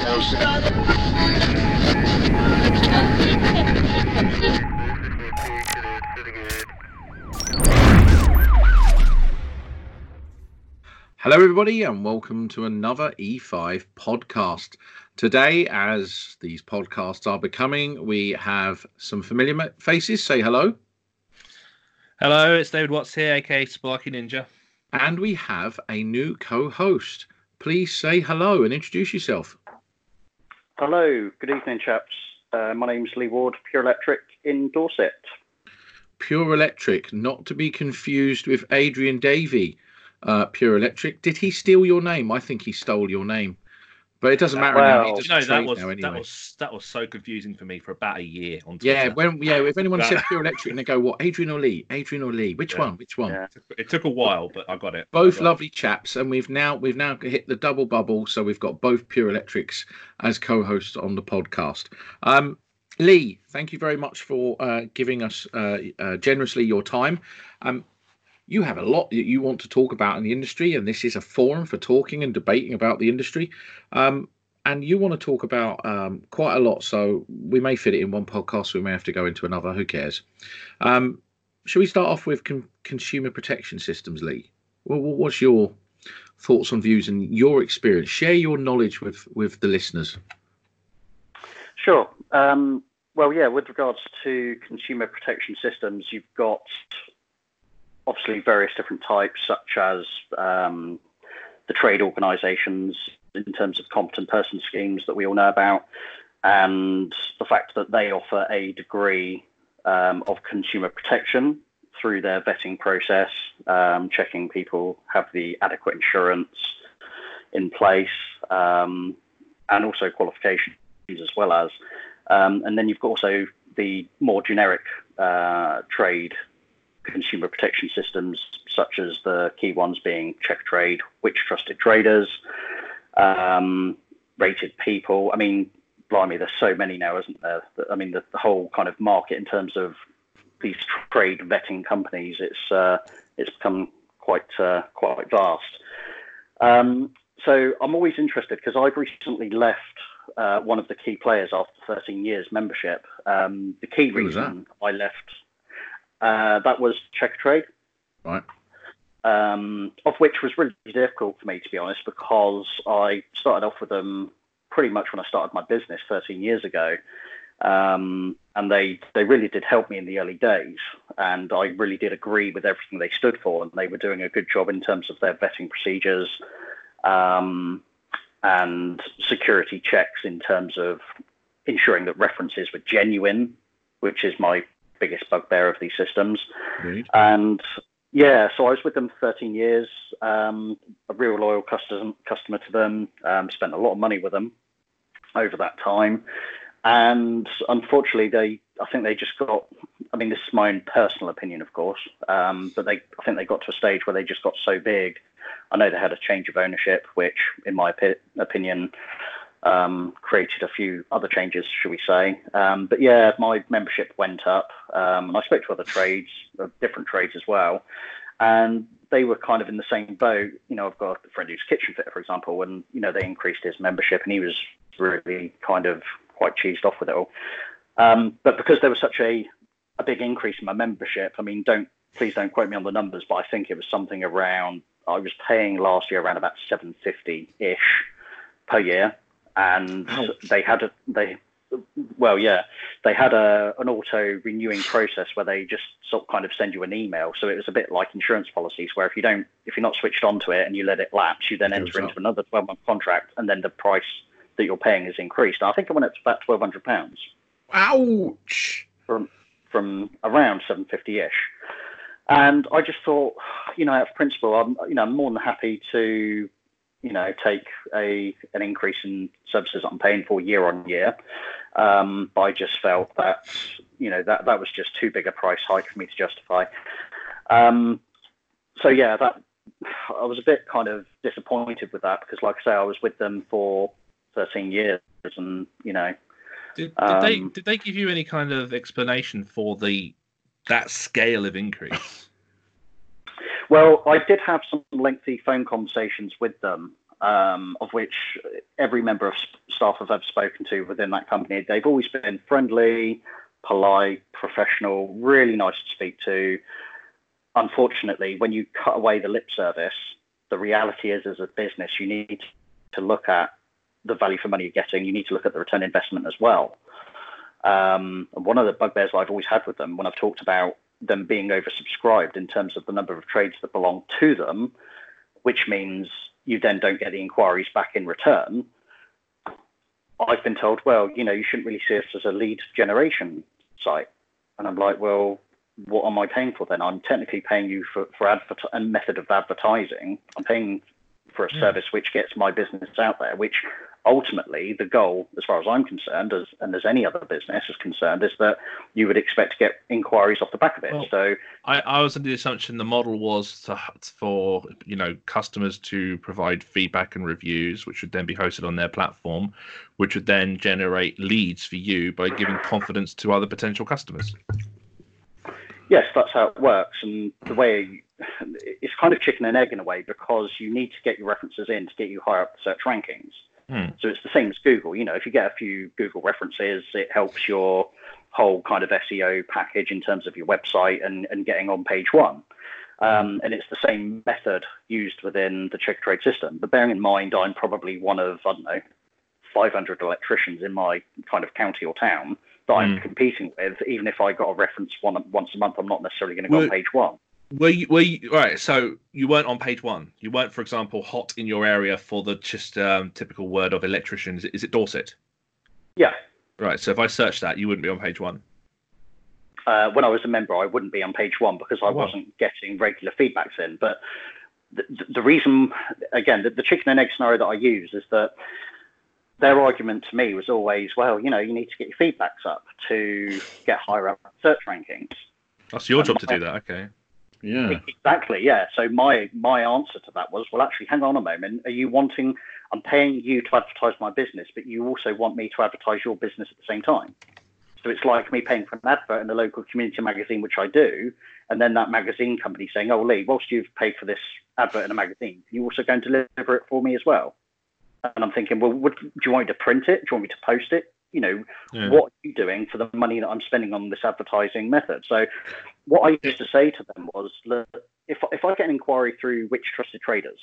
Hello, everybody, and welcome to another E5 podcast. Today, as these podcasts are becoming, we have some familiar faces. Say hello. Hello, it's David Watts here, aka Sparky Ninja. And we have a new co host. Please say hello and introduce yourself. Hello, good evening, chaps. Uh, my name's Lee Ward, Pure Electric in Dorset. Pure Electric, not to be confused with Adrian Davey, uh, Pure Electric. Did he steal your name? I think he stole your name. But it doesn't matter now. He Well, just You know that was now anyway. that was that was so confusing for me for about a year on Yeah, when yeah, if anyone said Pure Electric and they go, what, Adrian or Lee? Adrian or Lee? Which Yeah. one? Which one? Yeah. it took a while, but I got it. Both got lovely chaps, and we've now we've now hit the double bubble, so we've got both Pure Electrics as co-hosts on the podcast. Um, Lee, thank you very much for uh, giving us uh, uh, generously your time. Um, you have a lot that you want to talk about in the industry, and this is a forum for talking and debating about the industry. Um, and you want to talk about um, quite a lot, so we may fit it in one podcast. We may have to go into another. Who cares? Um, shall we start off with con- consumer protection systems, Lee? Well, what's your thoughts on views and your experience? Share your knowledge with with the listeners. Sure. Um, well, yeah, with regards to consumer protection systems, you've got obviously various different types, such as um, the trade organisations in terms of competent person schemes that we all know about, and the fact that they offer a degree um, of consumer protection through their vetting process, um, checking people have the adequate insurance in place, um, and also qualifications as well as. Um, and then you've got also the more generic uh, trade consumer protection systems, such as the key ones being Checkatrade, Which Trusted Traders, um, Rated People. I mean, blimey, there's so many now, isn't there? I mean, the, the whole kind of market in terms of these trade vetting companies, it's uh, it's become quite uh, quite vast. Um, so I'm always interested because I've recently left uh, one of the key players after 13 years membership. Um, the key Who reason I left uh, that was Checkatrade, Right. um, of which was really difficult for me to be honest because I started off with them pretty much when I started my business 13 years ago. Um, and they, they really did help me in the early days. And I really did agree with everything they stood for. And they were doing a good job in terms of their vetting procedures um, and security checks in terms of ensuring that references were genuine, which is my biggest bugbear of these systems. And yeah, so I was with them for 13 years, um, a real loyal customer, customer to them, um, spent a lot of money with them over that time. And unfortunately, they, I think they just got, I mean, this is my own personal opinion, of course, um, but they, I think they got to a stage where they just got so big. I know they had a change of ownership, which, in my opi- opinion, um, created a few other changes, should we say. Um, but yeah, my membership went up, um, and I spoke to other trades, uh, different trades as well, and they were kind of in the same boat. You know, I've got a friend who's kitchen fitter, for example, and you know they increased his membership, and he was really kind of quite cheesed off with it all. Um, but because there was such a a big increase in my membership, I mean, don't please don't quote me on the numbers, but I think it was something around I was paying last year around about seven fifty ish per year, and Ouch. they had a they well yeah they had a an auto renewing process where they just sort of kind of send you an email so it was a bit like insurance policies where if you don't if you're not switched onto it and you let it lapse you then It enter into up. another 12 month contract and then the price that you're paying is increased i think it went up to about 1200 pounds Ouch! from from around 750ish and i just thought you know out of principle i'm you know I'm more than happy to you know take a an increase in services i'm paying for year on year um, i just felt that you know that that was just too big a price hike for me to justify um, so yeah that i was a bit kind of disappointed with that because like i say i was with them for 13 years and you know Did, did they Um, did they give you any kind of explanation for the that scale of increase? Well, I did have some lengthy phone conversations with them, um, of which every member of staff I've ever spoken to within that company, they've always been friendly, polite, professional, really nice to speak to. Unfortunately, when you cut away the lip service, the reality is, as a business, you need to look at the value for money you're getting. You need to look at the return investment as well. Um, one of the bugbears I've always had with them when I've talked about them being oversubscribed in terms of the number of trades that belong to them, which means you then don't get the inquiries back in return. I've been told, well, you know, you shouldn't really see us as a lead generation site. And I'm like, well, what am I paying for then? I'm technically paying you for, for adver- a method of advertising. I'm paying for a hmm. service which gets my business out there, which ultimately the goal, as far as I'm concerned, as, and as any other business is concerned, is that you would expect to get inquiries off the back of it. Well, so I, I was under the assumption the model was to, for you know customers to provide feedback and reviews, which would then be hosted on their platform, which would then generate leads for you by giving confidence to other potential customers. Yes, that's how it works, and the way it's kind of chicken and egg in a way because you need to get your references in to get you higher up the search rankings. Hmm. So it's the same as Google. You know, if you get a few Google references, it helps your whole kind of SEO package in terms of your website and, and getting on page one. Um, and it's the same method used within the Checkatrade system. But bearing in mind, I'm probably one of, I don't know, 500 electricians in my kind of county or town that I'm hmm. competing with. Even if I got a reference one once a month, I'm not necessarily going to go well, on page one. Were you, were you right? So you weren't on page one. You weren't, for example, hot in your area for the just um, typical word of electrician. Is it, is it Dorset? Yeah. Right. So if I search that, you wouldn't be on page one. Uh, when I was a member, I wouldn't be on page one because I oh, wasn't getting regular feedbacks in. But the, the reason, again, the, the chicken and egg scenario that I use is that their argument to me was always, well, you know, you need to get your feedbacks up to get higher up search rankings. That's your job to do that. Okay. Yeah. Exactly. Yeah. So my my answer to that was, well, actually, hang on a moment. Are you wanting? I'm paying you to advertise my business, but you also want me to advertise your business at the same time. So it's like me paying for an advert in the local community magazine, which I do, and then that magazine company saying, "Oh, Lee, whilst you've paid for this advert in a magazine, you also going to deliver it for me as well." And I'm thinking, well, would, do you want me to print it? Do you want me to post it? You know, yeah. what are you doing for the money that I'm spending on this advertising method? So what I used to say to them was, look, if, if I get an inquiry through which trusted traders,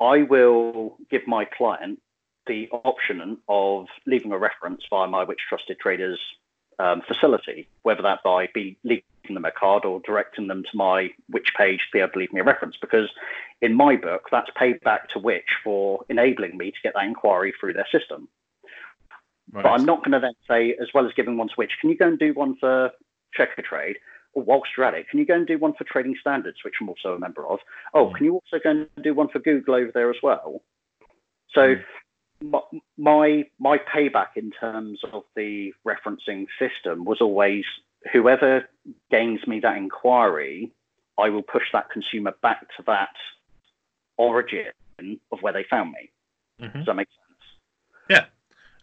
I will give my client the option of leaving a reference via my which trusted traders um, facility, whether that by be leaving them a card or directing them to my which page to be able to leave me a reference. Because in my book, that's paid back to which for enabling me to get that inquiry through their system. Right. But I'm not going to then say, as well as giving one to which, can you go and do one for Checkatrade? Or whilst you're at it, can you go and do one for Trading Standards, which I'm also a member of? Oh, mm. can you also go and do one for Google over there as well? So mm. my my payback in terms of the referencing system was always whoever gains me that inquiry, I will push that consumer back to that origin of where they found me. Mm-hmm. Does that make sense?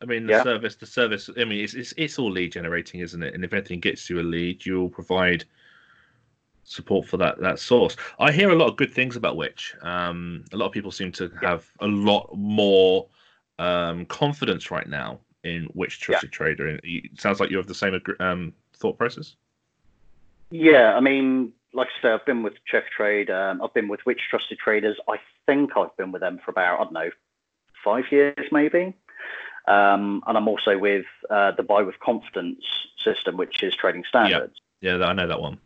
I mean, the yeah. service, the service. I mean, it's, it's it's all lead generating, isn't it? And if anything gets you a lead, you'll provide support for that that source. I hear a lot of good things about Which. Um, a lot of people seem to have a lot more um, confidence right now in Which Trusted yeah. Trader. And it sounds like you have the same um, thought process? Yeah, I mean, like I say, I've been with Checkatrade. Um, I've been with Which Trusted Traders. I think I've been with them for about I don't know five years maybe. Um, and I'm also with uh, the Buy with Confidence system, which is trading standards. Yeah. yeah, I know that one.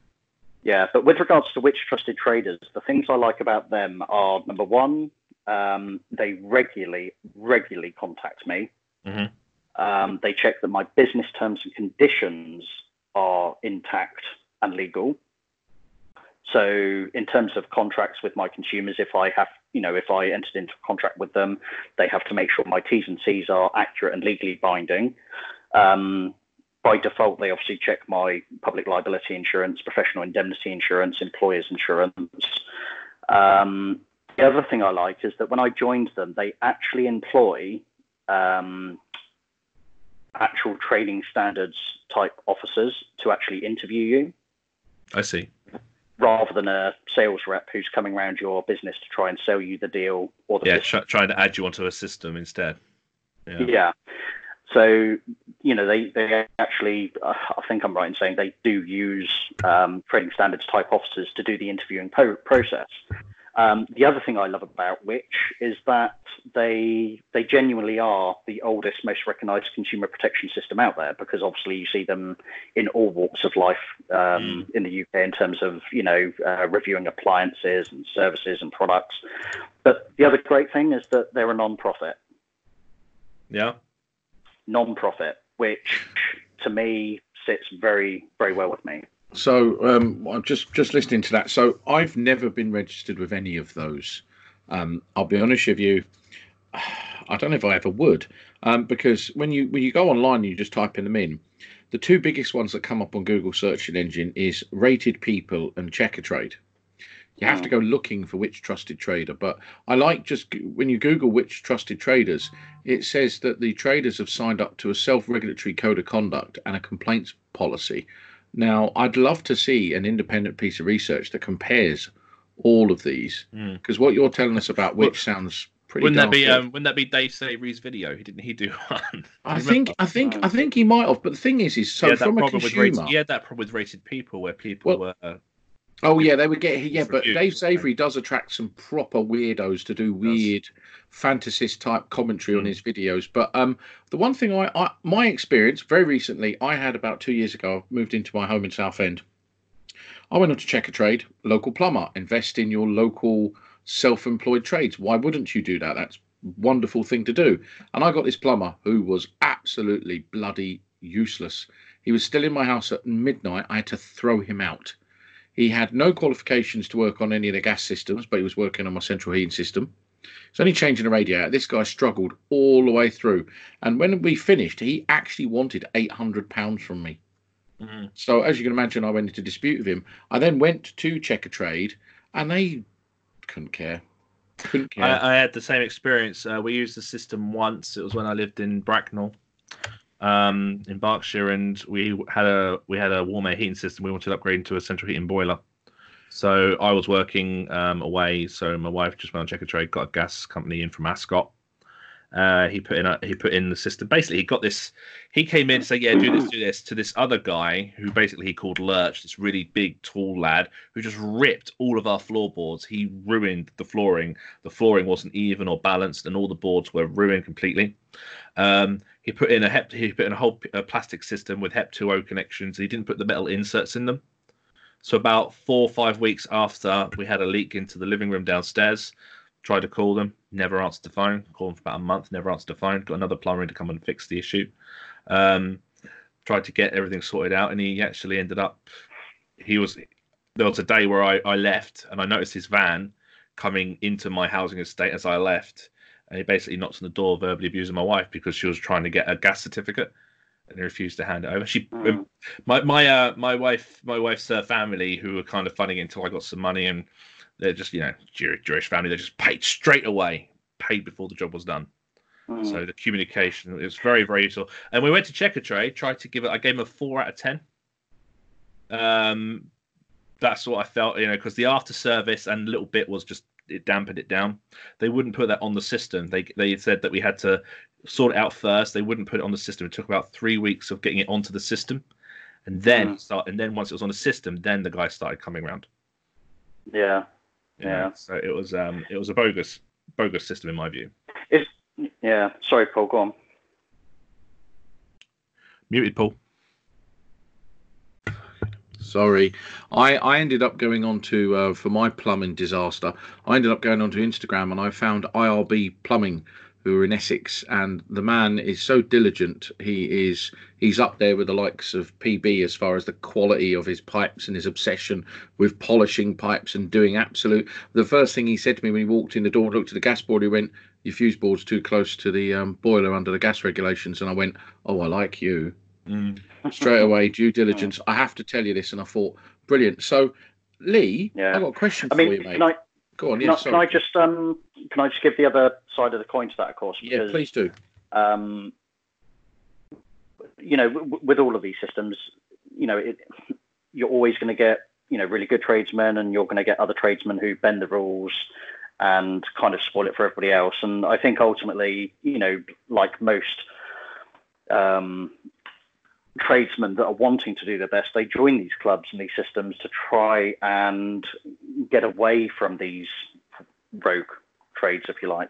Yeah, but with regards to which trusted traders, the things I like about them are number one, um, they regularly, regularly contact me. Mm-hmm. Um, they check that my business terms and conditions are intact and legal. So, in terms of contracts with my consumers, if I have, you know, if I entered into a contract with them, they have to make sure my T's and C's are accurate and legally binding. Um, by default, they obviously check my public liability insurance, professional indemnity insurance, employer's insurance. Um, the other thing I like is that when I joined them, they actually employ um, actual trading standards type officers to actually interview you. I see. Rather than a sales rep who's coming around your business to try and sell you the deal or the yeah, trying to add you onto a system instead. Yeah. yeah. So, you know, they, they actually, uh, I think I'm right in saying they do use um, trading standards type officers to do the interviewing po- process. Um, the other thing I love about Which is that they they genuinely are the oldest, most recognised consumer protection system out there because obviously you see them in all walks of life um, mm. in the UK in terms of you know uh, reviewing appliances and services and products. But the other great thing is that they're a non-profit. Yeah. Non-profit, which to me sits very very well with me. So um, I'm just just listening to that. So I've never been registered with any of those. Um, I'll be honest with you. I don't know if I ever would, um, because when you when you go online, you just type in them in. The two biggest ones that come up on Google search engine is Rated People and Checkatrade. You have to go looking for which trusted trader, but I like just when you Google which trusted traders, it says that the traders have signed up to a self-regulatory code of conduct and a complaints policy now, I'd love to see an independent piece of research that compares all of these because mm. what you're telling us about which well, sounds pretty. Wouldn't that be um, wouldn't that be Dave Savory's video? He didn't he do one? I, think I think I think he might have, but the thing is, is so from a consumer, rated, he had that problem with rated people where people well, were. Oh yeah, they would get yeah, but Dave Savory does attract some proper weirdos to do weird fantasist type commentary mm. on hmm. his videos. But um, the one thing I, I, my experience very recently, I had about two years ago, I moved into my home in Southend. I went on to Checkatrade, local plumber, invest in your local self-employed trades. Why wouldn't you do that? That's wonderful thing to do. And I got this plumber who was absolutely bloody useless. He was still in my house at midnight. I had to throw him out. He had no qualifications to work on any of the gas systems, but he was working on my central heating system. It's only changing the radiator. This guy struggled all the way through. And when we finished, he actually wanted £800 from me. Mm-hmm. So, as you can imagine, I went into dispute with him. I then went to Checkatrade and they couldn't care. Couldn't care. I, I had the same experience. Uh, we used the system once. It was when I lived in Bracknell um, in Berkshire, and we had a we had a warm air heating system. We wanted to upgrade into a central heating boiler. So I was working um, away. So my wife just went on Checkatrade, got a gas company in from Ascot. Uh, he put in a, he put in the system. Basically, he got this. He came in to say, "Yeah, do this, do this." To this other guy who basically he called Lurch, this really big, tall lad who just ripped all of our floorboards. He ruined the flooring. The flooring wasn't even or balanced, and all the boards were ruined completely. Um, he put in a hep. He put in a whole a plastic system with Hep 2O connections. He didn't put the metal inserts in them. So about four or five weeks after we had a leak into the living room downstairs, tried to call them, never answered the phone. Called them for about a month, never answered the phone. Got another plumber in to come and fix the issue. Um, tried to get everything sorted out, and he actually ended up. He was there was a day where I, I left and I noticed his van coming into my housing estate as I left, and he basically knocked on the door, verbally abusing my wife because she was trying to get a gas certificate and they refused to hand it over. She, mm. my my uh, my wife, my wife's uh, family, who were kind of funding it until I got some money, and they're just you know Jewish, Jewish family. They just paid straight away, paid before the job was done. Mm. So the communication it was very very useful. And we went to Checkatrade, tried to give it. I gave him a four out of ten. Um, that's what I felt, you know, because the after service and a little bit was just it dampened it down. They wouldn't put that on the system. They they said that we had to sort it out first. They wouldn't put it on the system. It took about three weeks of getting it onto the system, and then mm. start. And then once it was on the system, then the guy started coming around. Yeah, yeah. yeah. So it was um it was a bogus bogus system in my view. It's, yeah. Sorry, Paul. Go on. Muted, Paul. Sorry, I, I ended up going on to uh, for my plumbing disaster. I ended up going onto Instagram and I found IRB Plumbing who are in Essex, and the man is so diligent. He is he's up there with the likes of PB as far as the quality of his pipes and his obsession with polishing pipes and doing absolute. The first thing he said to me when he walked in the door looked at the gas board, he went, "Your fuse board's too close to the um, boiler under the gas regulations." And I went, "Oh, I like you." Mm. Straight away, due diligence. I have to tell you this, and I thought, brilliant. So, Lee, yeah. I got a question I mean, for you, mate. I, Go on. Can, I, can I just um, can I just give the other side of the coin to that, of course? Because, yeah, please do. Um, you know, w- with all of these systems, you know, it, you're always going to get you know really good tradesmen, and you're going to get other tradesmen who bend the rules. and kind of spoil it for everybody else. And I think ultimately, you know, like most um, tradesmen that are wanting to do their best, they join these clubs and these systems to try and get away from these rogue trades, if you like.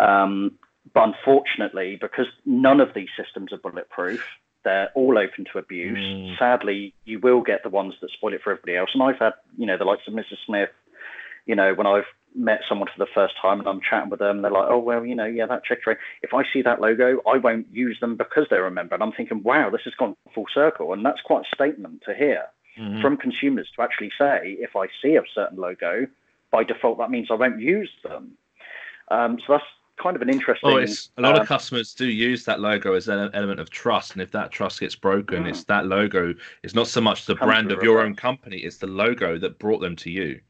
Um, but unfortunately, because none of these systems are bulletproof, they're all open to abuse. Mm. Sadly, you will get the ones that spoil it for everybody else. And I've had, you know, the likes of Mrs. Smith, you know, when I've met someone for the first time and I'm chatting with them, they're like, oh, well, you know, yeah, that Checkatrade. If I see that logo, I won't use them because they're a member. And I'm thinking, wow, this has gone full circle. And that's quite a statement to hear mm-hmm. from consumers to actually say, if I see a certain logo, by default, that means I won't use them. Um, so that's kind of an interesting. Oh, a lot uh, of customers do use that logo as an element of trust, and if that trust gets broken, mm. it's that logo. It's not so much the brand of your own company; it's the logo that brought them to you.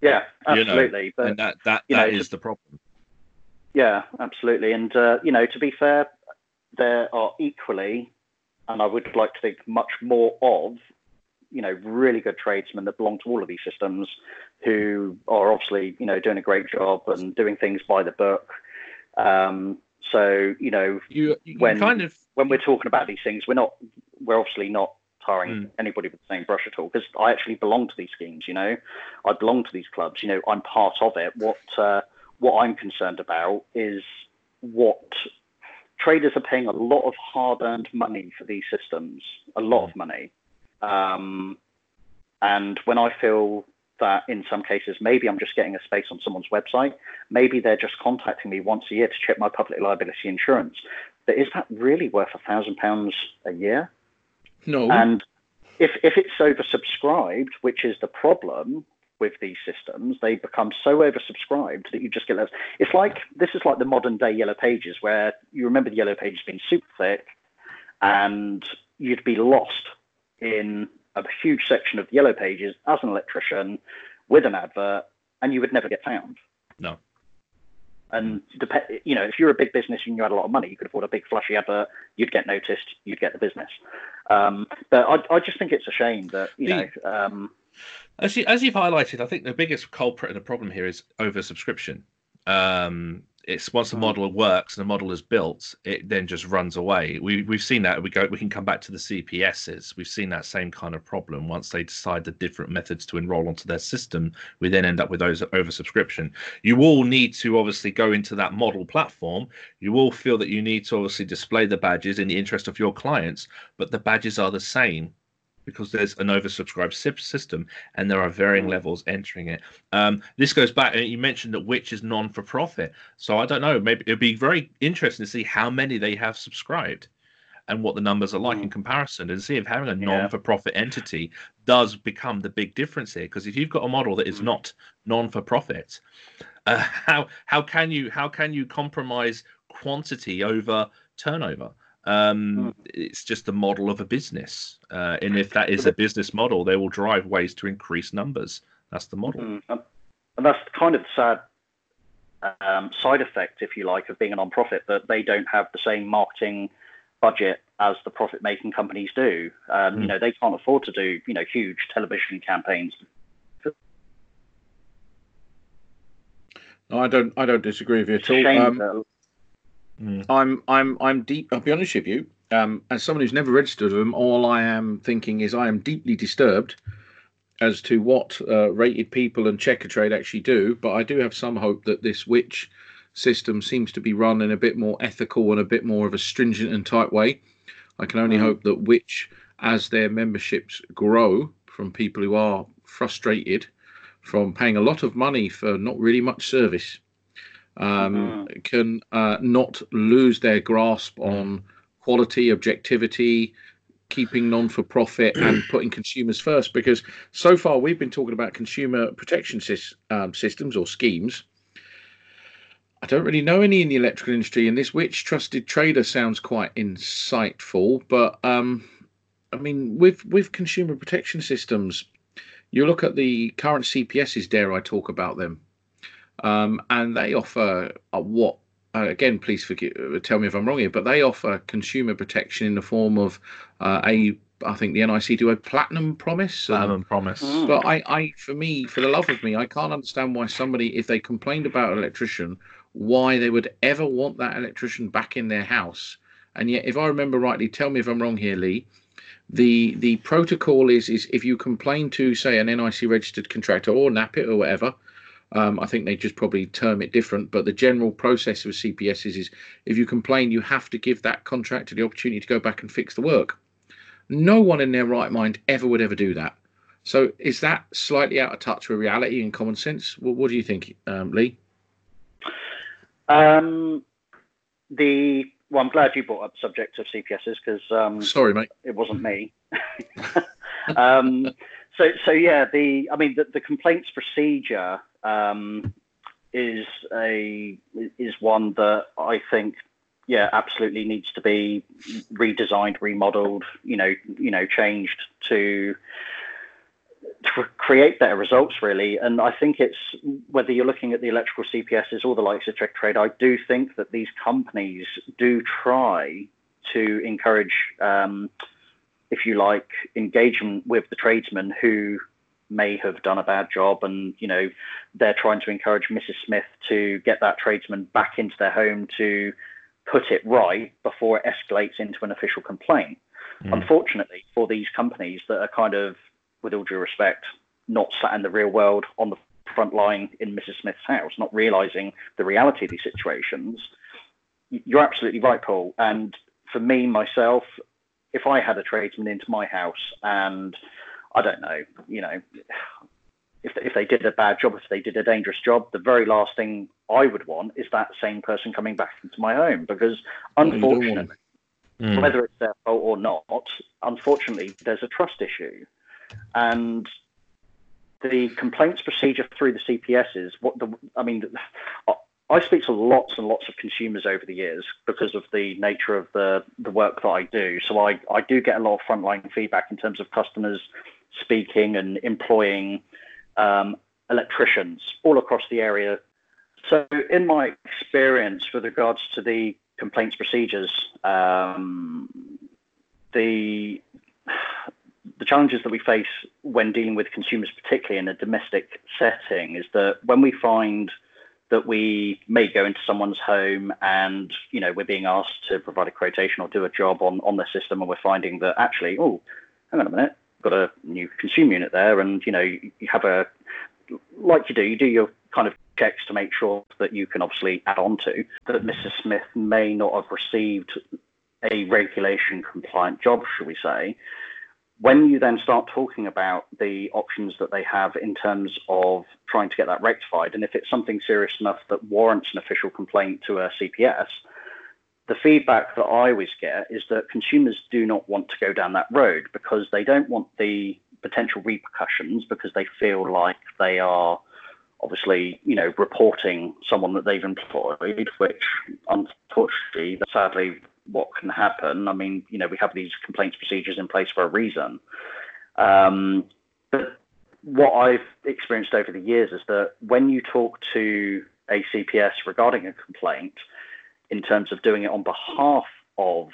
Yeah, absolutely. You know, but and that that, that know, is the problem. Yeah, absolutely. And uh, you know, to be fair, there are equally, and I would like to think much more of, you know, really good tradesmen that belong to all of these systems, who are obviously you know doing a great job and doing things by the book. Um, so you know, you, you when kind of when we're talking about these things, we're not we're obviously not tarring mm. anybody with the same brush at all because I actually belong to these schemes. You know, I belong to these clubs. You know, I'm part of it. What uh, what I'm concerned about is what traders are paying a lot of hard-earned money for these systems, a lot of money. Um, and when I feel that in some cases maybe I'm just getting a space on someone's website, maybe they're just contacting me once a year to check my public liability insurance. But is that really worth a thousand pounds a year? No. And if if it's oversubscribed, which is the problem with these systems, they become so oversubscribed that you just get less. It's like this is like the modern day yellow pages, where you remember the yellow pages being super thick, and you'd be lost in a huge section of the yellow pages as an electrician with an advert, and you would never get found. No. And dep- you know, if you're a big business and you had a lot of money, you could afford a big flashy advert. You'd get noticed. You'd get the business. Um, but I, I, just think it's a shame that you the, know. Um, as you as you've highlighted, I think the biggest culprit and the problem here is oversubscription. Um, it's once the mm. model works and the model is built, it then just runs away. We we've seen that. We go. We can come back to the CPSs. We've seen that same kind of problem. Once they decide the different methods to enroll onto their system, we then end up with those oversubscription. You all need to obviously go into that model platform. You all feel that you need to obviously display the badges in the interest of your clients, but the badges are the same because there's an oversubscribed system and there are varying mm. levels entering it. Um, this goes back, and you mentioned that Which is non for profit. So I don't know, maybe it'd be very interesting to see how many they have subscribed and what the numbers are like mm. in comparison and see if having a non for profit entity does become the big difference here. Because if you've got a model that is mm. not non for profit, uh, how how can you how can you compromise quantity over turnover? Um, mm. It's just a model of a business, uh, and if that is a business model, they will drive ways to increase numbers. That's the model, mm. and that's kind of the sad um, side effect, if you like, of being a non-profit that they don't have the same marketing budget as the profit-making companies do. Um, mm. You hmm. know, they can't afford to do you know huge television campaigns. No, I don't. I don't disagree with you at all. Um, Mm. I'm I'm I'm deep. I'll be honest with you. Um, as someone who's never registered with them, all I am thinking is I am deeply disturbed as to what uh, rated people and Checkatrade actually do. But I do have some hope that this Which system seems to be run in a bit more ethical and a bit more of a stringent and tight way. I can only mm. hope that Which, as their memberships grow from people who are frustrated from paying a lot of money for not really much service um, mm-hmm. can uh, not lose their grasp on quality, objectivity, keeping non for profit, and putting consumers first. Because so far we've been talking about consumer protection sy- um, systems or schemes. I don't really know any in the electrical industry, and this which trusted trader sounds quite insightful. But um, I mean, with with consumer protection systems, you look at the current CPSs. Dare I talk about them? Um, and they offer uh, what uh, again, please forgive, tell me if I'm wrong here, but they offer consumer protection in the form of uh, a I think the NIC do a platinum promise. Platinum um, promise. Mm. But I, I, for me, for the love of me, I can't understand why somebody, if they complained about an electrician, why they would ever want that electrician back in their house. And yet, if I remember rightly, tell me if I'm wrong here, Lee. The the protocol is is if you complain to say an NIC registered contractor or NAPIT or whatever, um, I think they just probably term it different, but the general process of CPSs is if you complain, you have to give that contractor the opportunity to go back and fix the work. No one in their right mind ever would ever do that. So is that slightly out of touch with reality and common sense? What, what do you think, um, Lee? Um, the well, I'm glad you brought up the subject of CPSs because um, sorry, mate, it wasn't me. um, so, so yeah, the I mean, the, the complaints procedure um, is a is one that I think yeah absolutely needs to be redesigned, remodeled, you know, you know, changed to to create better results really. And I think it's whether you're looking at the electrical CPSs or the likes of Checkatrade, I do think that these companies do try to encourage, um, if you like, engagement with the tradesmen who may have done a bad job and you know they're trying to encourage mrs smith to get that tradesman back into their home to put it right before it escalates into an official complaint mm. unfortunately for these companies that are kind of with all due respect not sat in the real world on the front line in mrs smith's house not realizing the reality of these situations you're absolutely right paul and for me myself if i had a tradesman into my house and I don't know, you know, if if they did a bad job, if they did a dangerous job, the very last thing I would want is that same person coming back into my home because unfortunately, mm. whether it's their fault or not, unfortunately, there's a trust issue, and the complaints procedure through the CPS is what the I mean. I speak to lots and lots of consumers over the years because of the nature of the, the work that I do. So I, I do get a lot of frontline feedback in terms of customers speaking and employing um, electricians all across the area. So, in my experience with regards to the complaints procedures, um, the the challenges that we face when dealing with consumers, particularly in a domestic setting, is that when we find that we may go into someone's home and you know we're being asked to provide a quotation or do a job on on the system and we're finding that actually oh hang on a minute got a new consumer unit there, and you know you, have a like you do, you do your kind of checks to make sure that you can obviously add on to that Mrs. Smith may not have received a regulation compliant job, shall we say. When you then start talking about the options that they have in terms of trying to get that rectified, and if it's something serious enough that warrants an official complaint to a CPS, the feedback that I always get is that consumers do not want to go down that road because they don't want the potential repercussions because they feel like they are obviously, you know, reporting someone that they've employed, which unfortunately, sadly, what can happen. I mean, you know, we have these complaints procedures in place for a reason. Um, but what I've experienced over the years is that when you talk to a CPS regarding a complaint, in terms of doing it on behalf of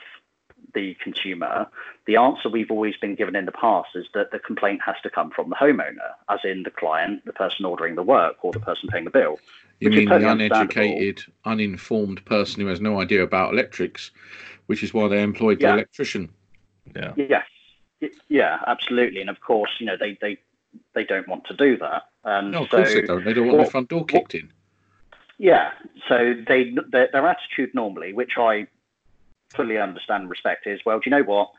the consumer, the answer we've always been given in the past is that the complaint has to come from the homeowner, as in the client, the person ordering the work, or the person paying the bill. You mean totally the uneducated, uninformed person who has no idea about electrics, which is why they employed yeah. the electrician. Yeah. Yes. Yeah, absolutely. And of course, you know, they they they don't want to do that. And no, of so, course they don't. They don't want what, the front door kicked what, in. Yeah, so they their, their attitude normally, which I fully understand and respect, is well, do you know what?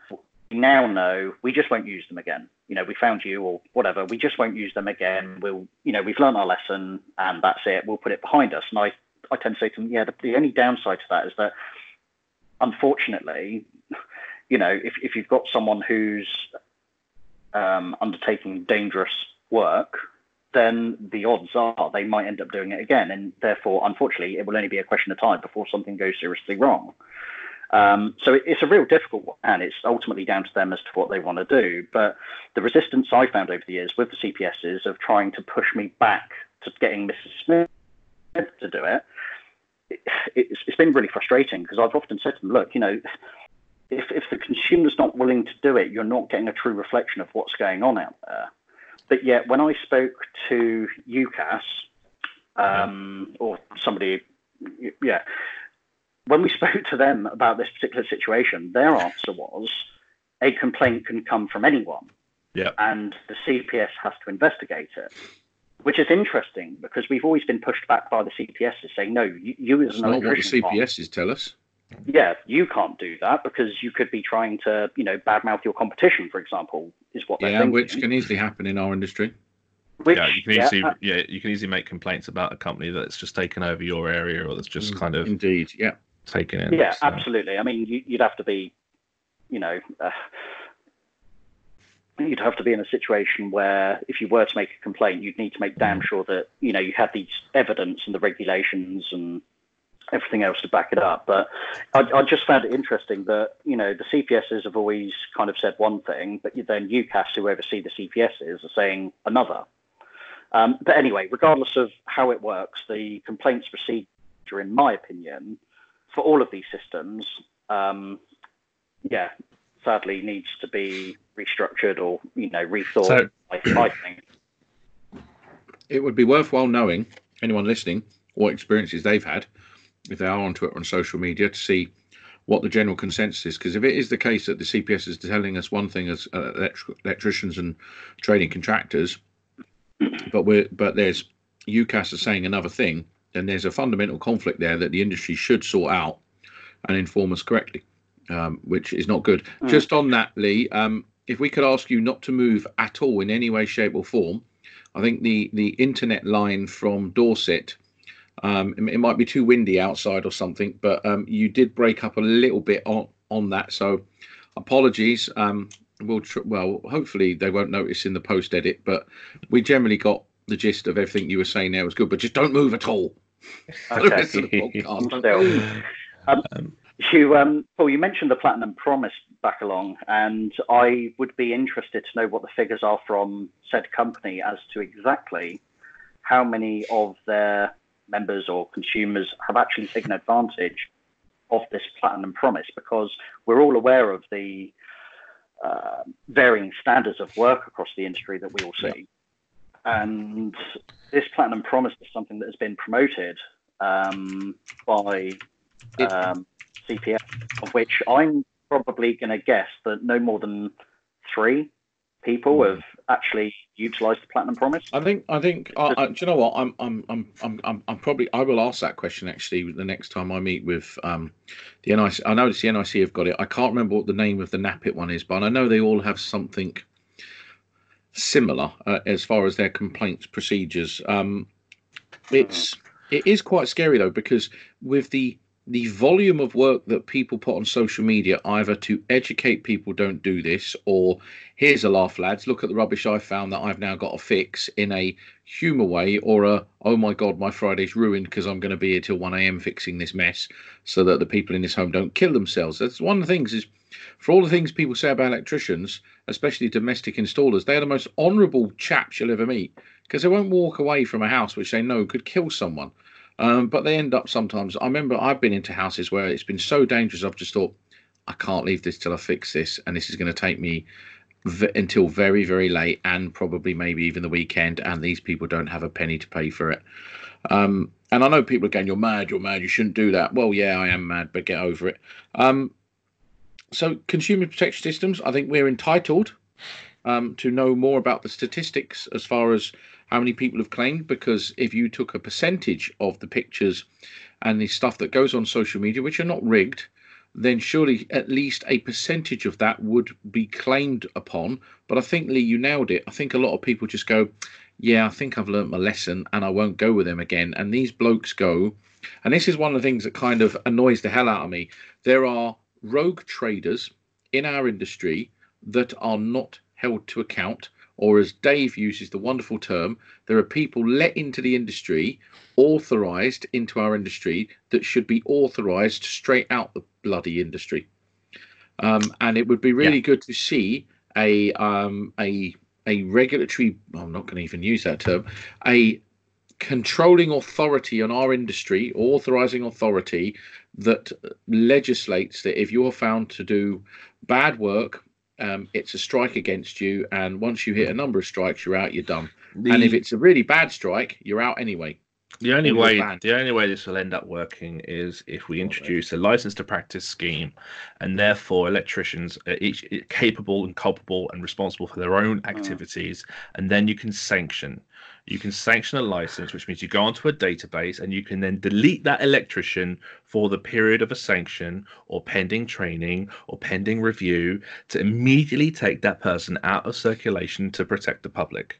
We now know we just won't use them again. You know, we found you or whatever. We just won't use them again. We'll, you know, we've learned our lesson and that's it. We'll put it behind us. And I, I tend to say to them, yeah, the, the only downside to that is that, unfortunately, you know, if if you've got someone who's um, undertaking dangerous work, then the odds are they might end up doing it again. And therefore, unfortunately, it will only be a question of time before something goes seriously wrong. Um, so it's a real difficult one, and it's ultimately down to them as to what they want to do. But the resistance I found over the years with the CPSs of trying to push me back to getting Mrs. Smith to do it, it it's, it's been really frustrating because I've often said to them, look, you know, if, if the consumer's not willing to do it, you're not getting a true reflection of what's going on out there. But yet, when I spoke to UKAS um, or somebody, yeah, when we spoke to them about this particular situation, their answer was a complaint can come from anyone. Yeah. And the CPS has to investigate it, which is interesting because we've always been pushed back by the CPS saying, no, you, you as an not what the CPSs tell us. Yeah, you can't do that because you could be trying to, you know, badmouth your competition, for example, is what they're yeah, thinking. which can easily happen in our industry. Which, yeah, you can easily yeah, uh, yeah, you can easily make complaints about a company that's just taken over your area or that's just mm, kind of indeed, yeah, taken in. Yeah, so. absolutely. I mean, you, would have to be, you know, uh, you'd have to be in a situation where if you were to make a complaint, you'd need to make damn mm. sure that you know you had these evidence and the regulations and everything else to back it up. But I, I, just found it interesting that you know the CPSs have always kind of said one thing, but then UKAS, who oversee the CPSs, are saying another. Um, but anyway, regardless of how it works, the complaints procedure, in my opinion, for all of these systems, um, yeah, sadly needs to be restructured or you know rethought. So, I, I think it would be worthwhile knowing anyone listening what experiences they've had if they are on Twitter and social media to see what the general consensus is. Because if it is the case that the CPS is telling us one thing as uh, electric, electricians and trading contractors, but we're but there's UKAS are saying another thing, then there's a fundamental conflict there that the industry should sort out and inform us correctly, um, which is not good. Mm. Just on that, Lee, um, if we could ask you not to move at all in any way, shape, or form, I think the the internet line from Dorset. Um, it, it, might be too windy outside or something, but um, you did break up a little bit on on that. So apologies. Um, we'll tr- well, hopefully they won't notice in the post edit, but we generally got the gist of everything you were saying there was good. But just don't move at all. Okay. um, um, you, um, Paul, you mentioned the Platinum Promise back along, and I would be interested to know what the figures are from said company as to exactly how many of their members or consumers have actually taken advantage of this Platinum Promise, because we're all aware of the uh, varying standards of work across the industry that we all see. And this Platinum Promise is something that has been promoted um, by um, CPS, of which I'm probably going to guess that no more than three people hmm. have actually utilised the platinum promise. I think. I think. Do you know what? I'm. I'm. I'm. I'm. I'm. I'm probably. I will ask that question actually the next time I meet with um, the NIC. I know the NIC have got it. I can't remember what the name of the NAPIT one is, but I know they all have something similar uh, as far as their complaints procedures. Um, it's. Hmm. It is quite scary though because with the the volume of work that people put on social media either to educate people don't do this or here's a laugh lads. Look at the rubbish i found that i've now got to fix in a humor way or a oh my god my friday's ruined because i'm going to be here till 1am fixing this mess so that the people in this home don't kill themselves. That's one of the things is for all the things people say about electricians especially domestic installers they are the most honourable chaps you'll ever meet because they won't walk away from a house which they know could kill someone um, but they end up sometimes. I remember I've been into houses where it's been so dangerous. I've just thought, I can't leave this till I fix this, and this is going to take me v- until very, very late, and probably maybe even the weekend. And these people don't have a penny to pay for it. Um, and I know people are going, "You're mad. You're mad. You shouldn't do that." Well, yeah, I am mad, but get over it. Um, so, consumer protection systems. I think we're entitled um, to know more about the statistics as far as how many people have claimed because if you took a percentage of the pictures and the stuff that goes on social media which are not rigged then surely at least a percentage of that would be claimed upon. But i think lee you nailed it. I think a lot of people just go yeah i think i've learnt my lesson and i won't go with them again. And these blokes go and this is one of the things that kind of annoys the hell out of me. There are rogue traders in our industry that are not held to account or as Dave uses the wonderful term, there are people let into the industry, authorized into our industry that should be authorized straight out the bloody industry. Um, and it would be really yeah. good to see a um, a a regulatory. I'm not going to even use that term. A controlling authority on our industry, authorizing authority that legislates that if you're found to do bad work, um, it's a strike against you, and once you hit a number of strikes, you're out. You're done. The, and if it's a really bad strike, you're out anyway. The only way the only way this will end up working is if we introduce a license to practice scheme, and therefore electricians are each capable and culpable and responsible for their own mm. activities, and then you can sanction. You can sanction a license, which means you go onto a database and you can then delete that electrician for the period of a sanction or pending training or pending review to immediately take that person out of circulation to protect the public.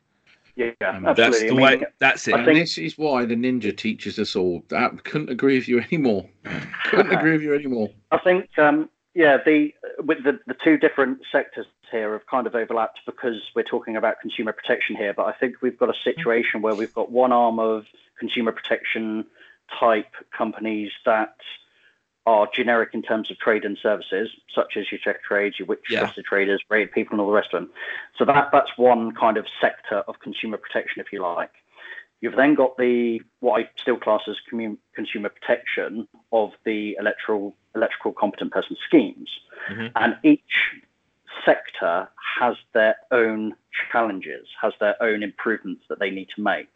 Yeah. That's the I mean, way. That's it. I And this is why the ninja teaches us all. I couldn't agree with you anymore. couldn't agree with you anymore. I think, um, yeah, the with the, the two different sectors here have kind of overlapped because we're talking about consumer protection here. But I think we've got a situation where we've got one arm of consumer protection type companies that are generic in terms of trade and services, such as your Checkatrades, your Which yeah. Traders, Rated People, and all the rest of them. So that that's one kind of sector of consumer protection, if you like. You've then got the what I still class as commun- consumer protection of the electoral electrical competent person schemes, mm-hmm. and each sector has their own challenges, has their own improvements that they need to make.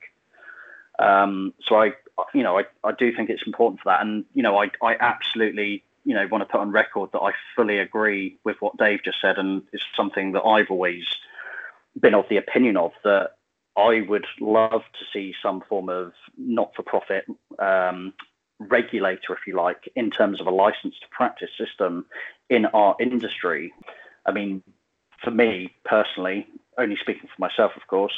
Um, so I, you know, I, I do think it's important for that. And, you know, I, I absolutely, you know, want to put on record that I fully agree with what Dave just said. And it's something that I've always been of the opinion of that I would love to see some form of not for profit um, regulator, if you like, in terms of a license to practice system in our industry. I mean, for me personally, only speaking for myself, of course,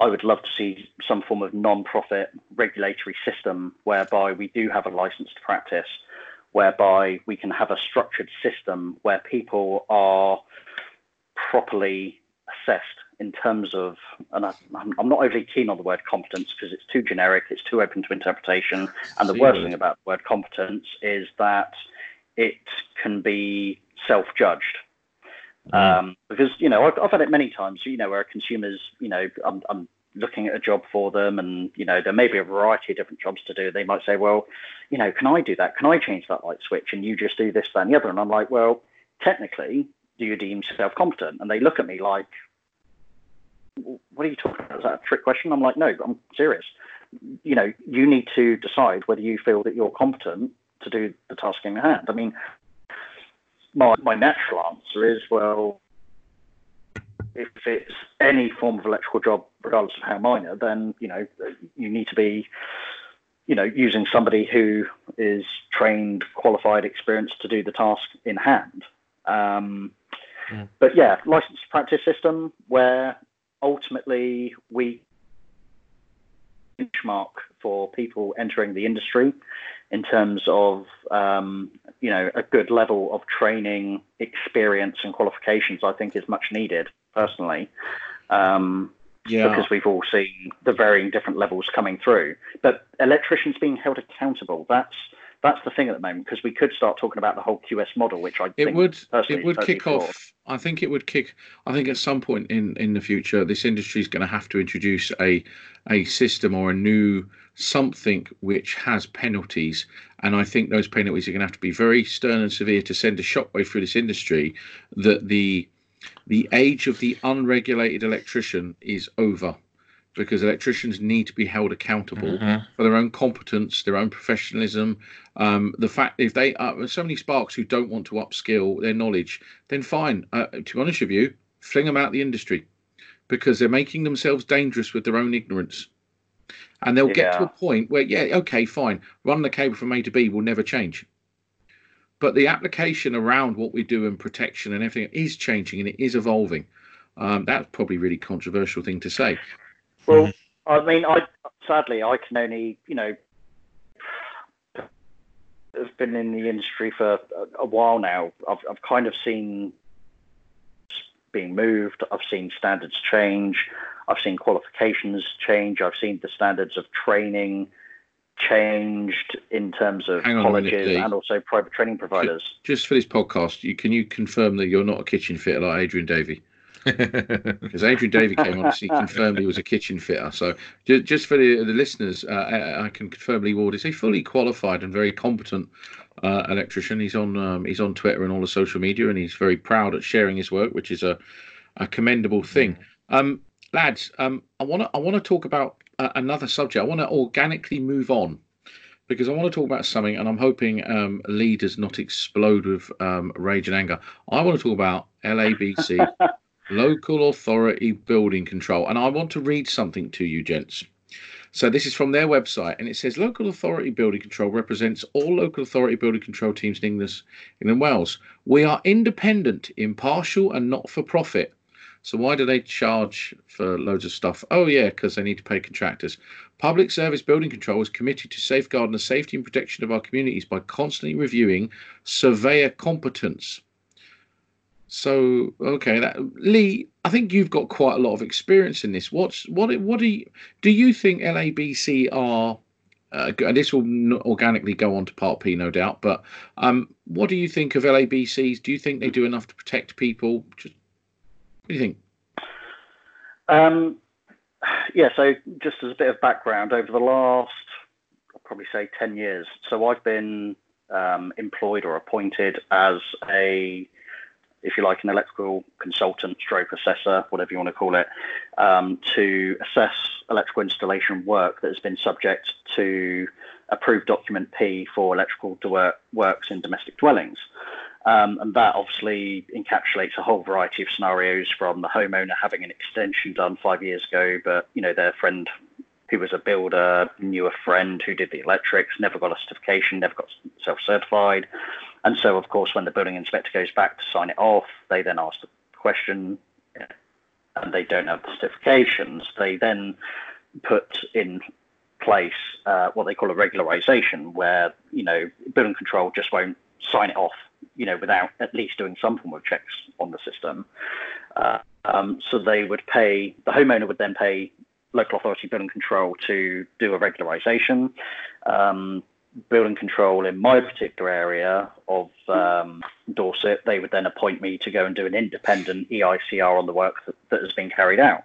I would love to see some form of non-profit regulatory system whereby we do have a license to practice, whereby we can have a structured system where people are properly assessed in terms of, and I, am not overly keen on the word competence because it's too generic, it's too open to interpretation. And the worst thing about the word competence is that it can be self-judged. Um, because you know I've, I've, had it many times. You know where consumers, you know, I'm, I'm looking at a job for them, and you know there may be a variety of different jobs to do. They might say, well, you know, can I do that? Can I change that light switch? And you just do this, that, and the other. And I'm like, well, technically, do you deem yourself competent? And they look at me like, what are you talking about? Is that a trick question? I'm like, no, I'm serious. You know, you need to decide whether you feel that you're competent to do the task in hand. I mean, my, my natural answer is well, if it's any form of electrical job, regardless of how minor, then you know you need to be, you know, using somebody who is trained, qualified, experienced to do the task in hand. Um, mm. But yeah, licensed practice system where ultimately we benchmark for people entering the industry in terms of um, you know a good level of training, experience, and qualifications. I think is much needed personally. Um, yeah. Because we've all seen the varying different levels coming through, but electricians being held accountable. That's the thing at the moment because we could start talking about the whole QS model, which I think it would it would kick off. I think it would kick. I think at some point in in the future, this industry is going to have to introduce a a system or a new something which has penalties. And I think those penalties are going to have to be very stern and severe to send a shockwave through this industry that the the age of the unregulated electrician is over because electricians need to be held accountable mm-hmm. for their own competence, their own professionalism. Um, the fact if they are so many sparks who don't want to upskill their knowledge, then fine. Uh, to be honest with you, fling them out the industry because they're making themselves dangerous with their own ignorance. And they'll yeah. get to a point where, yeah, okay, fine, run the cable from A to B will never change. But the application around what we do and protection and everything is changing and it is evolving. Um, that's probably a really controversial thing to say. Well, mm-hmm. I mean, I sadly I can only, you know, have been in the industry for a, a while now. I've, I've kind of seen being moved. I've seen standards change. I've seen qualifications change. I've seen the standards of training changed in terms of colleges minute, and also private training providers. Just for this podcast, you can you confirm that you're not a kitchen fitter like Adrian Davey? Because Adrian Davey came on, he confirmed he was a kitchen fitter. So just for the, the listeners, uh, I can confirm Lee Ward is a fully qualified and very competent uh, electrician. He's on um, he's on Twitter and all the social media, and he's very proud at sharing his work, which is a, a commendable thing. Um, lads, um, I want to I want to talk about uh, another subject. I want to organically move on because I want to talk about something, and I'm hoping um, Lee does not explode with um, rage and anger. I want to talk about LABC, local authority building control, and I want to read something to you, gents. So this is from their website, and it says local authority building control represents all local authority building control teams in England, England, Wales. We are independent, impartial, and not for profit. So why do they charge for loads of stuff? Oh yeah, because they need to pay contractors. Public Service Building Control is committed to safeguarding the safety and protection of our communities by constantly reviewing surveyor competence. So okay, that Lee, I think you've got quite a lot of experience in this. What's what? What do you do? You think LABC are? Uh, and this will organically go on to Part P, no doubt. But um, what do you think of LABCs? Do you think they do enough to protect people? Just what do you think? Um, yeah, so just as a bit of background, over the last, I'll probably say 10 years, so I've been um, employed or appointed as a, if you like, an electrical consultant, stroke assessor, whatever you want to call it, um, to assess electrical installation work that has been subject to approved document P for electrical works in domestic dwellings. Um, and that obviously encapsulates a whole variety of scenarios from the homeowner having an extension done five years ago, but you know their friend who was a builder knew a friend who did the electrics, never got a certification, never got self-certified, and so of course when the building inspector goes back to sign it off, they then ask the question, and they don't have the certifications. They then put in place uh, what they call a regularization, where you know building control just won't sign it off you know, without at least doing some form of checks on the system. Uh, um, so they would pay, the homeowner would then pay local authority building control to do a regularization. Um, building control in my particular area of um, Dorset, they would then appoint me to go and do an independent EICR on the work that, that has been carried out.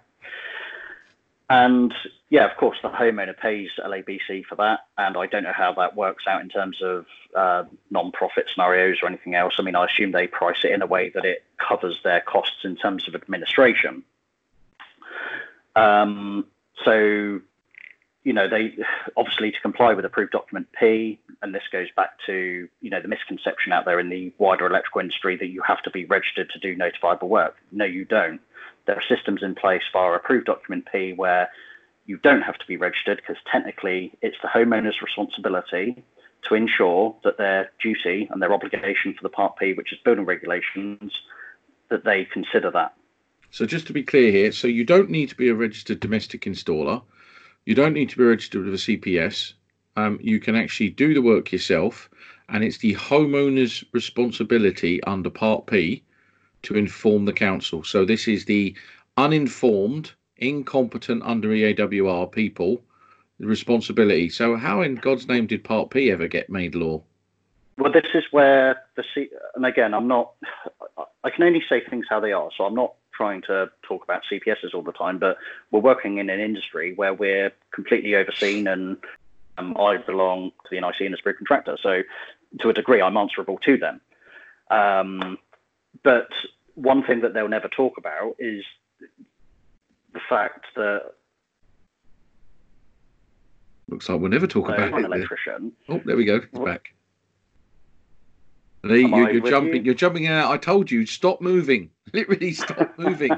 And yeah, of course, the homeowner pays LABC for that, and I don't know how that works out in terms of uh, non-profit scenarios or anything else. I mean, I assume they price it in a way that it covers their costs in terms of administration. Um, so, you know, they obviously to comply with approved document P, and this goes back to you know the misconception out there in the wider electrical industry that you have to be registered to do notifiable work. No, you don't. There are systems in place via approved document P where you don't have to be registered because technically it's the homeowner's responsibility to ensure that their duty and their obligation for the Part P, which is building regulations, that they consider that. So just to be clear here, so you don't need to be a registered domestic installer. You don't need to be registered with a CPS. Um, you can actually do the work yourself, and it's the homeowner's responsibility under Part P to inform the council. So this is the uninformed, incompetent under EAWR people responsibility. So how in God's name did Part P ever get made law? Well, this is where the C, and again, I'm not. I can only say things how they are. So I'm not trying to talk about CPSs all the time, but we're working in an industry where we're completely overseen, and um, I belong to the NIC and as a contractor. So to a degree, I'm answerable to them. Um, but one thing that they'll never talk about is the fact that looks like we'll never talk about an it. Electrician. Oh, there we go. It's back. Lee, you, are jumping. You? are jumping out. I told you, stop moving. Literally, stop moving.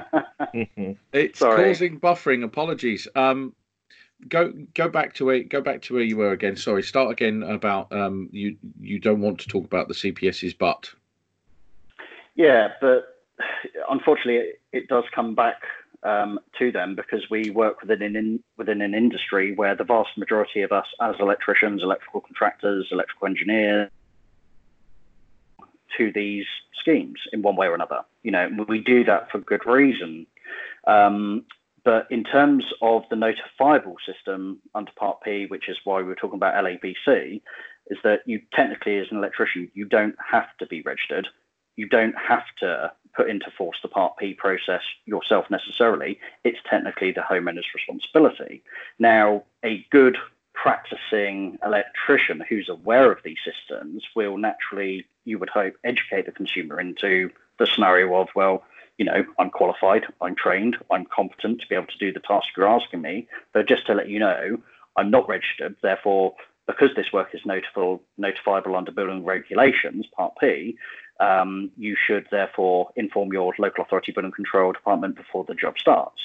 it's Sorry. causing buffering. Apologies. Um, go go back to where go back to where you were again. Sorry. Start again about um. You you don't want to talk about the CPS's, but. Yeah, but unfortunately, it, it does come back um, to them because we work within an in, within an industry where the vast majority of us, as electricians, electrical contractors, electrical engineers, to these schemes in one way or another. You know, we do that for good reason. Um, but in terms of the notifiable system under Part P, which is why we were talking about LABC, is that you technically, as an electrician, you don't have to be registered you don't have to put into force the Part P process yourself necessarily. It's technically the homeowner's responsibility. Now, a good practicing electrician who's aware of these systems will naturally, you would hope, educate the consumer into the scenario of, well, you know, I'm qualified, I'm trained, I'm competent to be able to do the task you're asking me. But just to let you know, I'm not registered. Therefore, because this work is notifiable, notifiable under building regulations, Part P, um, you should therefore inform your local authority building control department before the job starts.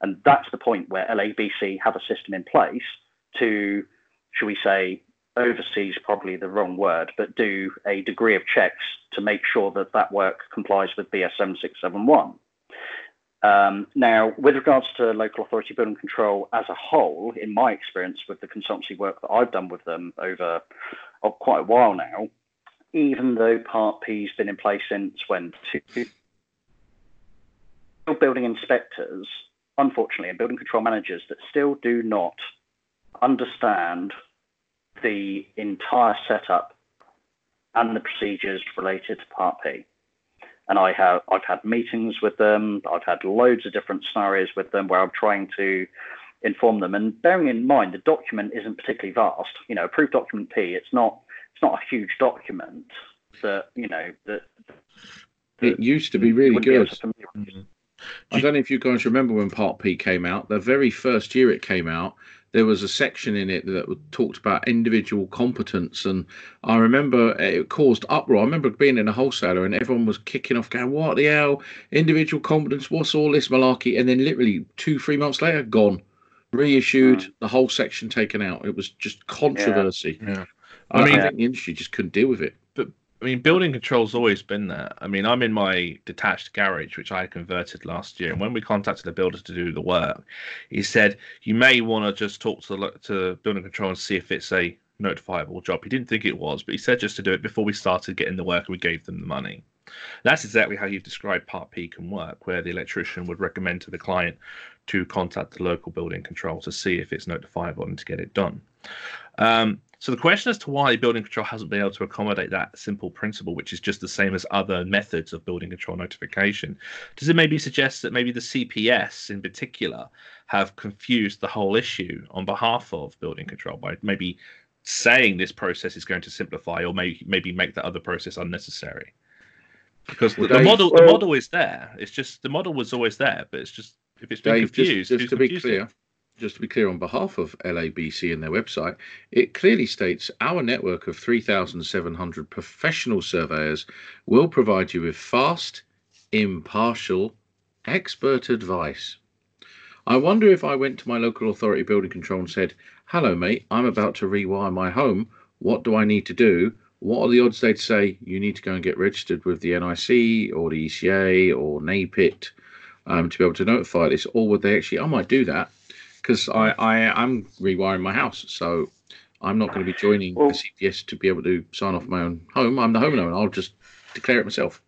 And that's the point where LABC have a system in place to, should we say, oversees probably the wrong word, but do a degree of checks to make sure that that work complies with BS 7671. Um, now, with regards to local authority building control as a whole, in my experience with the consultancy work that I've done with them over oh, quite a while now, even though Part P's been in place since when two building inspectors, unfortunately, and building control managers that still do not understand the entire setup and the procedures related to Part P. And I have I've had meetings with them. I've had loads of different scenarios with them where I'm trying to inform them. And bearing in mind the document isn't particularly vast. You know, approved document P. It's not it's not a huge document that you know that. it used to be really good. Mm-hmm. I don't know if you guys remember when Part P came out. The very first year it came out, there was a section in it that talked about individual competence, and I remember it caused uproar. I remember being in a wholesaler and everyone was kicking off, going, "What the hell? Individual competence? What's all this malarkey?" And then literally two, three months later, gone, reissued, mm. the whole section taken out. It was just controversy. Yeah. yeah. I mean, I think the industry just couldn't deal with it. I mean, building control's always been there. I mean, I'm in my detached garage, which I converted last year, and when we contacted the builder to do the work, he said you may want to just talk to the, to building control and see if it's a notifiable job. He didn't think it was, but he said just to do it before we started getting the work, and we gave them the money. That's exactly how you've described Part P can work, where the electrician would recommend to the client to contact the local building control to see if it's notifiable and to get it done. Um, so the question as to why building control hasn't been able to accommodate that simple principle, which is just the same as other methods of building control notification, does it maybe suggest that maybe the CPS in particular have confused the whole issue on behalf of building control by maybe saying this process is going to simplify or maybe maybe make that other process unnecessary? Because the, the model well, the model is there. It's just the model was always there, but it's just if it's been Dave, confused, just, just to be clear, it? Just to be clear on behalf of LABC and their website, it clearly states our network of 3,700 professional surveyors will provide you with fast, impartial, expert advice. I wonder if I went to my local authority building control and said, Hello, mate, I'm about to rewire my home. What do I need to do? What are the odds they'd say you need to go and get registered with the NIC or the ECA or NAPIT um, to be able to notify this? Or would they actually, I might do that because I, I am rewiring my house, so I'm not going to be joining well, the CPS to be able to sign off my own home. I'm the homeowner. I'll just declare it myself.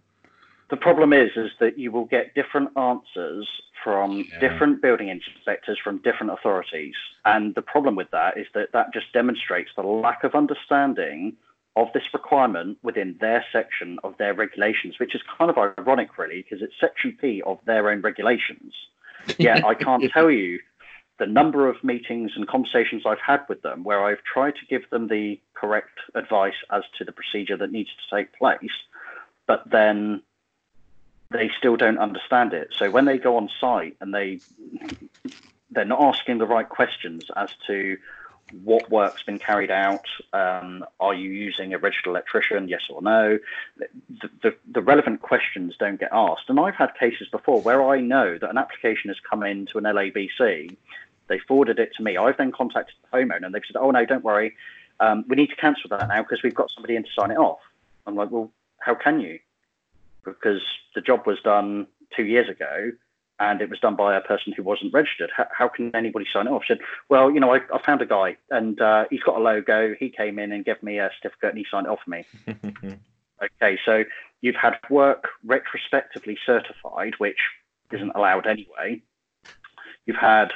The problem is, is that you will get different answers from yeah. different building inspectors from different authorities, and the problem with that is that that just demonstrates the lack of understanding of this requirement within their section of their regulations, which is kind of ironic, really, because it's section P of their own regulations. Yeah, I can't tell you the number of meetings and conversations I've had with them where I've tried to give them the correct advice as to the procedure that needs to take place, but then they still don't understand it. So when they go on site and they they're not asking the right questions as to what work's been carried out. Um, are you using a registered electrician? Yes or no? The, the, the, relevant questions don't get asked. And I've had cases before where I know that an application has come into an LABC they forwarded it to me. I've then contacted the homeowner and they've said, oh, no, don't worry. Um, we need to cancel that now because we've got somebody in to sign it off. I'm like, well, how can you? Because the job was done two years ago and it was done by a person who wasn't registered. How, how can anybody sign it off? Said, well, you know, I, I found a guy and uh, he's got a logo. He came in and gave me a certificate and he signed it off for me. okay, so you've had work retrospectively certified, which isn't allowed anyway. You've had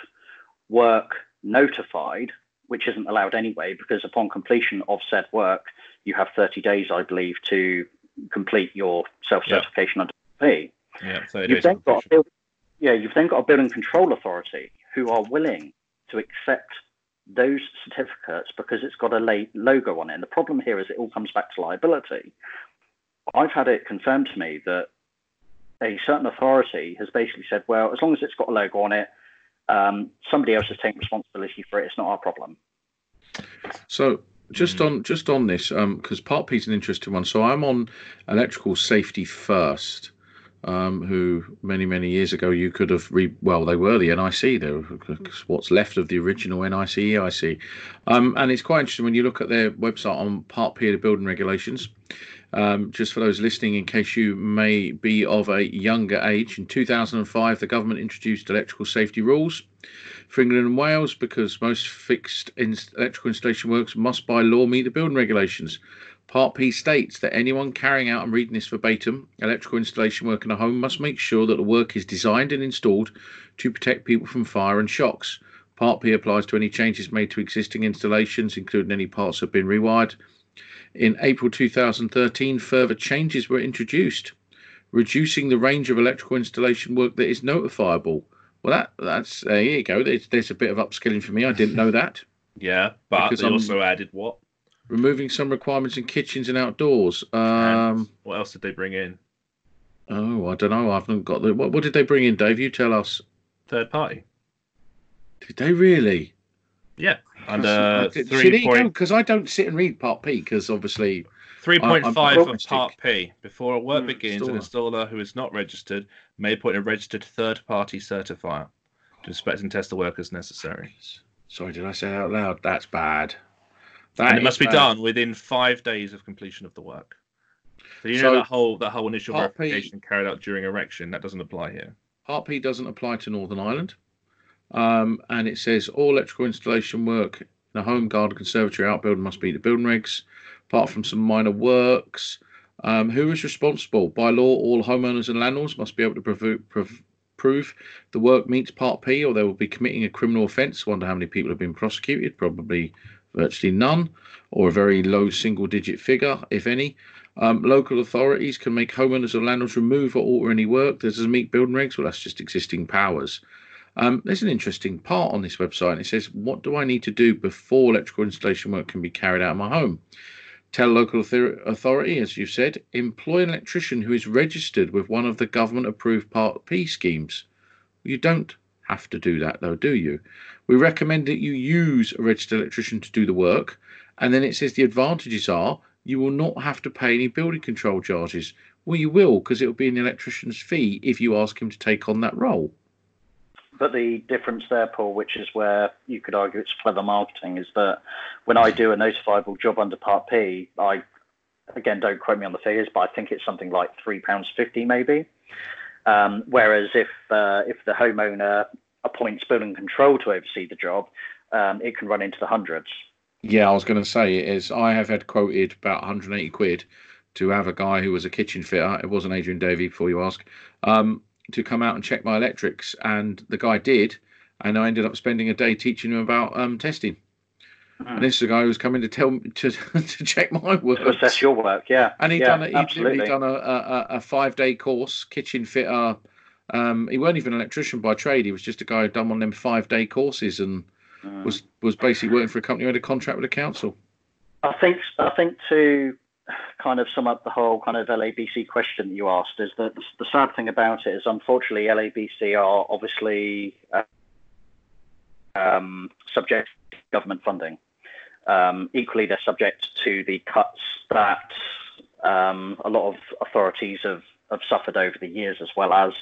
work notified, which isn't allowed anyway, because upon completion of said work, you have 30 days, I believe, to complete your self-certification under P. Yeah, you've then got a build, yeah, you've then got a building control authority who are willing to accept those certificates because it's got a logo on it. And the problem here is it all comes back to liability. I've had it confirmed to me that a certain authority has basically said, well, as long as it's got a logo on it, um, somebody else is taking responsibility for it. It's not our problem. So just on just on this, because um, Part P is an interesting one. So I'm on electrical safety first. Um, who many many years ago you could have re well they were the NIC they were what's left of the original NIC EIC um, and it's quite interesting when you look at their website on Part P of the building regulations. Um, just for those listening, in case you may be of a younger age, in 2005, the government introduced electrical safety rules for England and Wales because most fixed in electrical installation works must, by law, meet the building regulations. Part P states that anyone carrying out, and reading this verbatim, electrical installation work in a home must make sure that the work is designed and installed to protect people from fire and shocks. Part P applies to any changes made to existing installations, including any parts that have been rewired in April 2013, further changes were introduced, reducing the range of electrical installation work that is notifiable. Well, that that's uh, there you go. There's, there's a bit of upskilling for me. I didn't know that. yeah, but because they I'm also added what? Removing some requirements in kitchens and outdoors. Um, and what else did they bring in? Oh, I don't know. I haven't got the. What, what did they bring in, Dave? You tell us. Third party. Did they really? Yeah, and uh, three point because I don't sit and read Part P because obviously three point five of Part P before a work mm, begins, installer. an installer who is not registered may appoint a registered third-party certifier to inspect and test the work as necessary. Sorry, did I say that out loud? That's bad. That and it must be done within five days of completion of the work. So you know that whole that whole initial Part verification P, carried out during erection that doesn't apply here. Part P doesn't apply to Northern Ireland. Um, and it says all electrical installation work in a home, garden, conservatory, outbuilding must be the building regs, apart from some minor works. Um, who is responsible? By law, all homeowners and landlords must be able to prov- prov- prove the work meets Part P, or they will be committing a criminal offence. Wonder how many people have been prosecuted? Probably virtually none, or a very low single-digit figure, if any. Um, local authorities can make homeowners or landlords remove or alter any work that doesn't meet building regs. Well, that's just existing powers. Um, there's an interesting part on this website. It says, What do I need to do before electrical installation work can be carried out in my home? Tell local authority, as you said, employ an electrician who is registered with one of the government approved Part P schemes. You don't have to do that, though, do you? We recommend that you use a registered electrician to do the work. And then it says the advantages are you will not have to pay any building control charges. Well, you will because it will be an electrician's fee if you ask him to take on that role. But the difference there, Paul, which is where you could argue it's clever marketing, is that when I do a notifiable job under Part P, I again don't quote me on the figures, but I think it's something like three pounds fifty maybe. Um, whereas if uh, if the homeowner appoints building control to oversee the job, um, it can run into the hundreds. Yeah, I was going to say it is. I have had quoted about 180 quid to have a guy who was a kitchen fitter. It wasn't Adrian Davey, before you ask. Um, to come out and check my electrics, and the guy did, and I ended up spending a day teaching him about um, testing. Mm. And this is a guy who was coming to tell me to, to check my work, to assess your work, yeah. And he'd yeah, done a, he'd, he'd done a, a, a five day course, kitchen fitter. Um, he weren't even an electrician by trade. He was just a guy who'd done one of them five day courses and mm. was was basically working for a company who had a contract with the council. I think I think to kind of sum up the whole kind of LABC question that you asked is that the sad thing about it is unfortunately LABC are obviously uh, um, subject to government funding. Um, equally, they're subject to the cuts that um, a lot of authorities have, have suffered over the years as well as.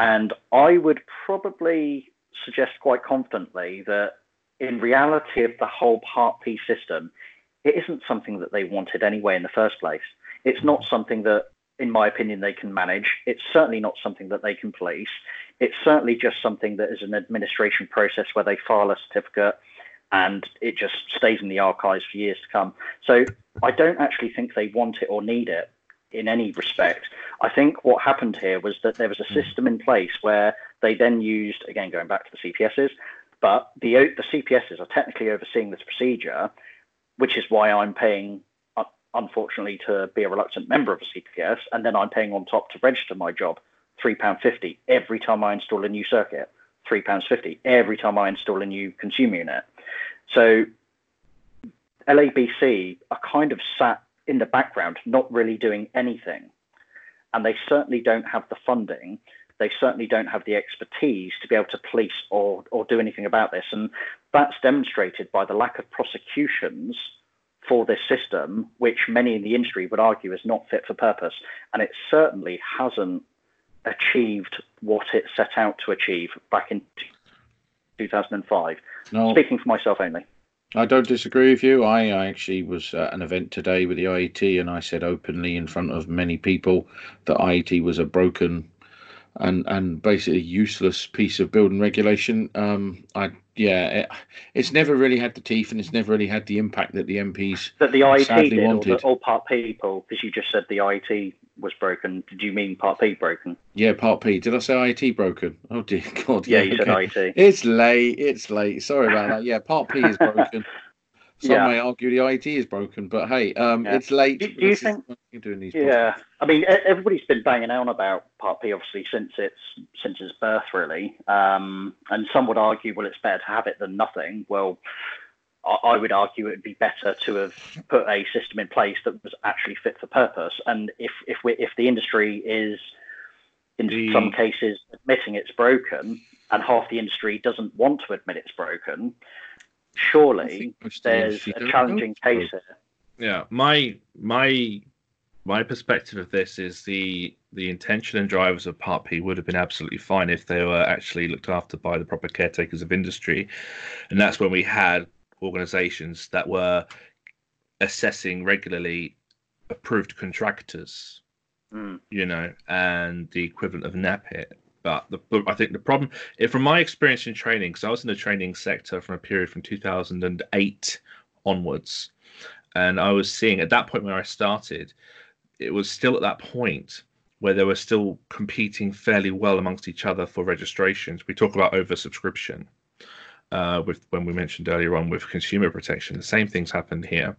And I would probably suggest quite confidently that in reality of the whole Part P system, it isn't something that they wanted anyway in the first place. It's not something that, in my opinion, they can manage. It's certainly not something that they can police. It's certainly just something that is an administration process where they file a certificate and it just stays in the archives for years to come. So I don't actually think they want it or need it in any respect. I think what happened here was that there was a system in place where they then used, again, going back to the CPSs, but the, the CPSs are technically overseeing this procedure which is why I'm paying uh, unfortunately, to be a reluctant member of a CPS, and then I'm paying on top to register my job £3.50 every time I install a new circuit, £3.50 every time I install a new consumer unit. So LABC are kind of sat in the background, not really doing anything. And they certainly don't have the funding. They certainly don't have the expertise to be able to police or, or do anything about this. And that's demonstrated by the lack of prosecutions for this system, which many in the industry would argue is not fit for purpose. And it certainly hasn't achieved what it set out to achieve back in 2005. No. Speaking for myself only. I don't disagree with you. I, I actually was at an event today with the IET, and I said openly in front of many people that IET was a broken and and basically useless piece of building regulation. Um, I yeah, it, it's never really had the teeth, and it's never really had the impact that the MPs that the IET did, wanted. or, the, or Part P people, because you just said the IET was broken. Did you mean Part P broken? Yeah, Part P. Did I say IET broken? Oh dear God. Yeah, you okay. said IET. It's late. It's late. Sorry about that. Yeah, Part P is broken. Some yeah. may argue the IT is broken, but hey, um, yeah. it's late. Do, do you think? Doing these yeah, I mean, everybody's been banging on about Part P, obviously, since its since its birth, really. Um, and some would argue, well, it's better to have it than nothing. Well, I would argue it would be better to have put a system in place that was actually fit for purpose. And if if we if the industry is in the... some cases admitting it's broken, and half the industry doesn't want to admit it's broken, surely there's a challenging case here. Yeah, my my my perspective of this is the the intention and drivers of Part P would have been absolutely fine if they were actually looked after by the proper caretakers of industry, and that's when we had organizations that were assessing regularly approved contractors, mm. you know, and the equivalent of NAPIT. But the, I think the problem, if from my experience in training, because I was in the training sector from a period from 2008 onwards, and I was seeing at that point where I started, it was still at that point where they were still competing fairly well amongst each other for registrations. We talk about oversubscription uh, with when we mentioned earlier on with consumer protection. The same things happened here,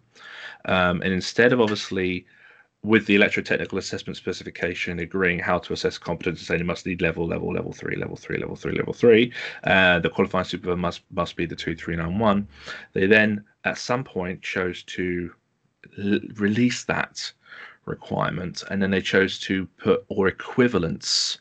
um, and instead of obviously with the electrotechnical assessment specification agreeing how to assess competence saying it must need level level level three level three level three level three. Uh, the qualifying supervisor must must be the 2391 they then at some point chose to l- release that requirement and then they chose to put or equivalence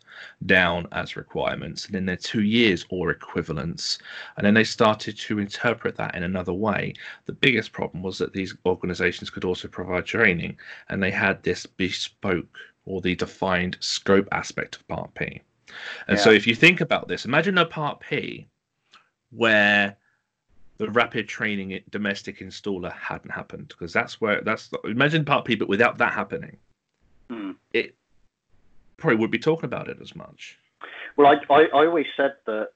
down as requirements, and in their two years or equivalents. And then they started to interpret that in another way. The biggest problem was that these organizations could also provide training, and they had this bespoke or the defined scope aspect of Part P. And yeah. so if you think about this, imagine a Part P where the rapid training domestic installer hadn't happened because that's where that's imagine part P, but without that happening, mm. it probably would be talking about it as much. Well, I, I, I always said that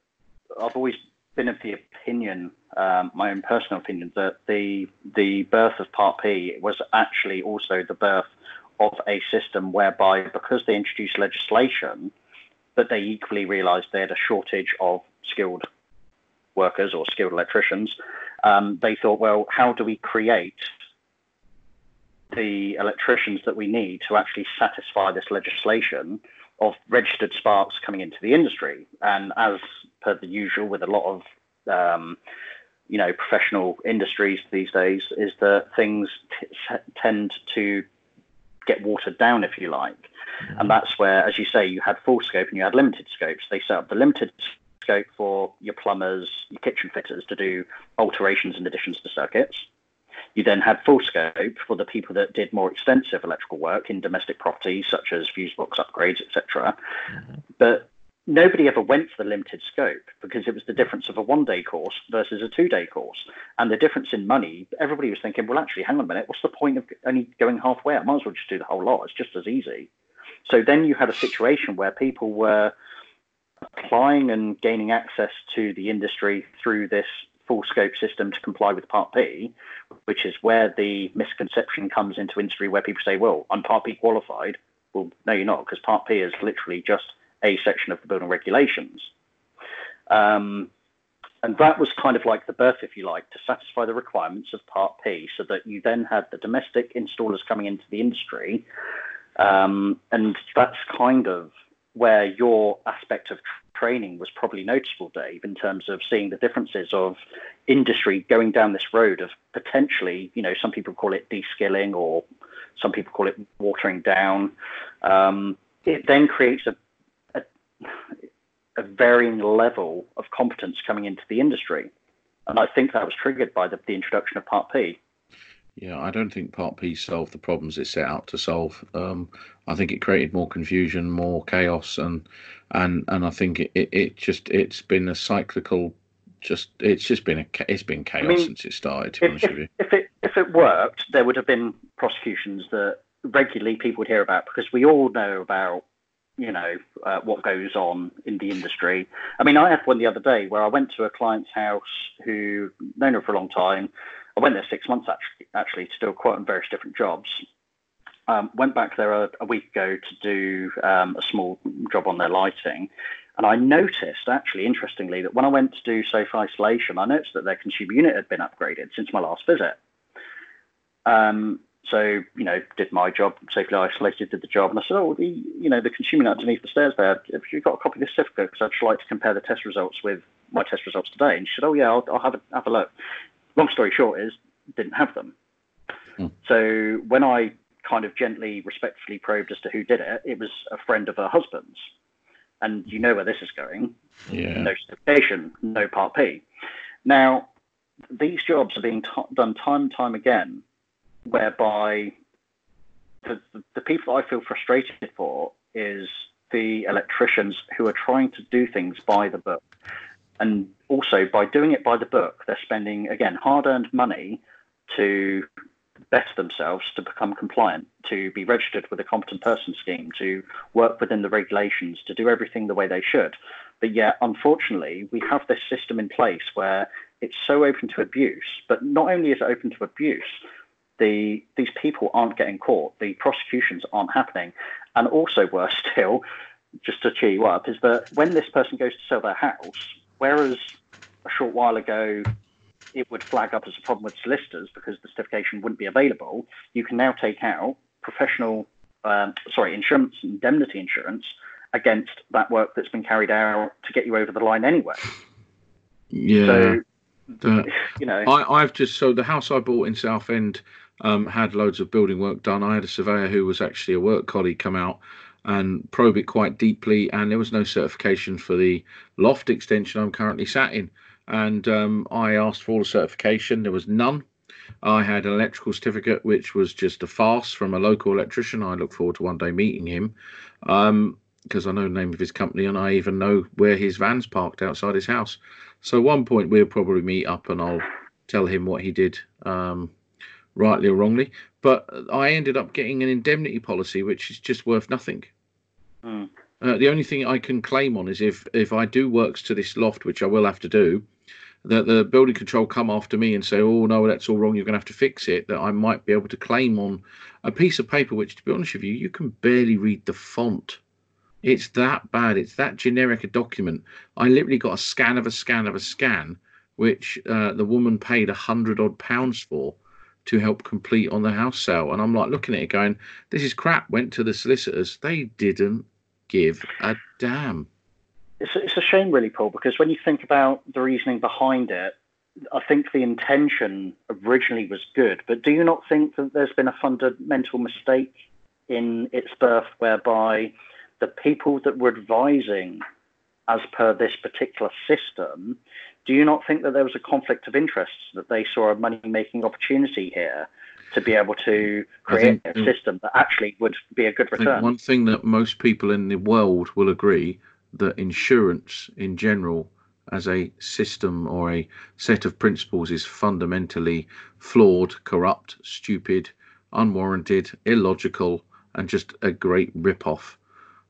I've always been of the opinion, um, my own personal opinion, that the the birth of Part P was actually also the birth of a system whereby, because they introduced legislation, that they equally realised they had a shortage of skilled workers or skilled electricians. Um, they thought, well, how do we create the electricians that we need to actually satisfy this legislation of registered sparks coming into the industry. And as per the usual with a lot of um, you know professional industries these days, is that things t- tend to get watered down, if you like. Mm-hmm. And that's where, as you say, you had full scope and you had limited scopes. They set up the limited scope for your plumbers, your kitchen fitters to do alterations and additions to circuits. You then had full scope for the people that did more extensive electrical work in domestic properties, such as fuse box upgrades, etc. Mm-hmm. But nobody ever went for the limited scope because it was the difference of a one day course versus a two day course. And the difference in money, everybody was thinking, well, actually, hang on a minute, what's the point of only going halfway? I might as well just do the whole lot. It's just as easy. So then you had a situation where people were applying and gaining access to the industry through this full scope system to comply with Part P, which is where the misconception comes into industry where people say, well, I'm Part P qualified. Well, no, you're not, because Part P is literally just a section of the building regulations. Um, and that was kind of like the birth, if you like, to satisfy the requirements of Part P, so that you then had the domestic installers coming into the industry. Um, and that's kind of where your aspect of training was probably noticeable, Dave, in terms of seeing the differences of industry going down this road of potentially, you know, some people call it de-skilling or some people call it watering down. Um, it then creates a, a, a varying level of competence coming into the industry. And I think that was triggered by the, the introduction of Part P. Yeah, I don't think Part P solved the problems it set out to solve. Um, I think it created more confusion, more chaos, and and and I think it, it, it just it's been a cyclical. Just it's just been a it's been chaos I mean, since it started. To if, if, if, it if it worked, there would have been prosecutions that regularly people would hear about because we all know about you know uh, what goes on in the industry. I mean, I had one the other day where I went to a client's house who known her for a long time. I went there six months actually, actually to do a quote on various different jobs. Um, went back there a, a, week ago to do um, a small job on their lighting, and I noticed actually, interestingly, that when I went to do safe isolation, I noticed that their consumer unit had been upgraded since my last visit. Um, so, you know, did my job, safely isolated, did the job. And I said, oh, the, you know, the consumer unit underneath the stairs there, have you got a copy of the certificate? Because I'd just like to compare the test results with my test results today. And she said, oh, yeah, I'll, I'll have, a, have a look. Long story short is, didn't have them. Hmm. So when I kind of gently, respectfully probed as to who did it, it was a friend of her husband's. And you know where this is going. Yeah. No certification, no Part P. Now, these jobs are being t- done time and time again whereby the, the people I feel frustrated for is the electricians who are trying to do things by the book. And also, by doing it by the book, they're spending, again, hard earned money to better themselves, to become compliant, to be registered with a competent person scheme, to work within the regulations, to do everything the way they should. But yet, unfortunately, we have this system in place where it's so open to abuse. But not only is it open to abuse, the these people aren't getting caught, the prosecutions aren't happening, and also worse still, just to cheer you up, is that when this person goes to sell their house, whereas a short while ago it would flag up as a problem with solicitors because the certification wouldn't be available, you can now take out professional, um, sorry, insurance, indemnity insurance against that work that's been carried out to get you over the line anyway. Yeah. So, you know, I, I've just so the house I bought in Southend um, had loads of building work done. I had a surveyor who was actually a work colleague come out and probe it quite deeply, and there was no certification for the loft extension I'm currently sat in. And um, I asked for all the certification, there was none. I had an electrical certificate, which was just a farce from a local electrician. I look forward to one day meeting him because um, I know the name of his company and I even know where his van's parked outside his house. So, one point we'll probably meet up and I'll tell him what he did um, rightly or wrongly. But I ended up getting an indemnity policy, which is just worth nothing. Mm. Uh, the only thing I can claim on is if if I do works to this loft, which I will have to do, that the building control come after me and say, "Oh no, that's all wrong. You're going to have to fix it." That I might be able to claim on a piece of paper, which, to be honest with you, you can barely read the font. It's that bad. It's that generic a document. I literally got a scan of a scan of a scan, which uh, the woman paid a hundred odd pounds for to help complete on the house sale. And I'm like looking at it going, this is crap. Went to the solicitors. They didn't give a damn. It's, it's a shame, really, Paul, because when you think about the reasoning behind it, I think the intention originally was good. But do you not think that there's been a fundamental mistake in its birth whereby the people that were advising as per this particular system do you not think that there was a conflict of interests that they saw a money making opportunity here to be able to create think, a system that actually would be a good return? one thing that most people in the world will agree that insurance in general as a system or a set of principles is fundamentally flawed, corrupt, stupid, unwarranted, illogical, and just a great rip-off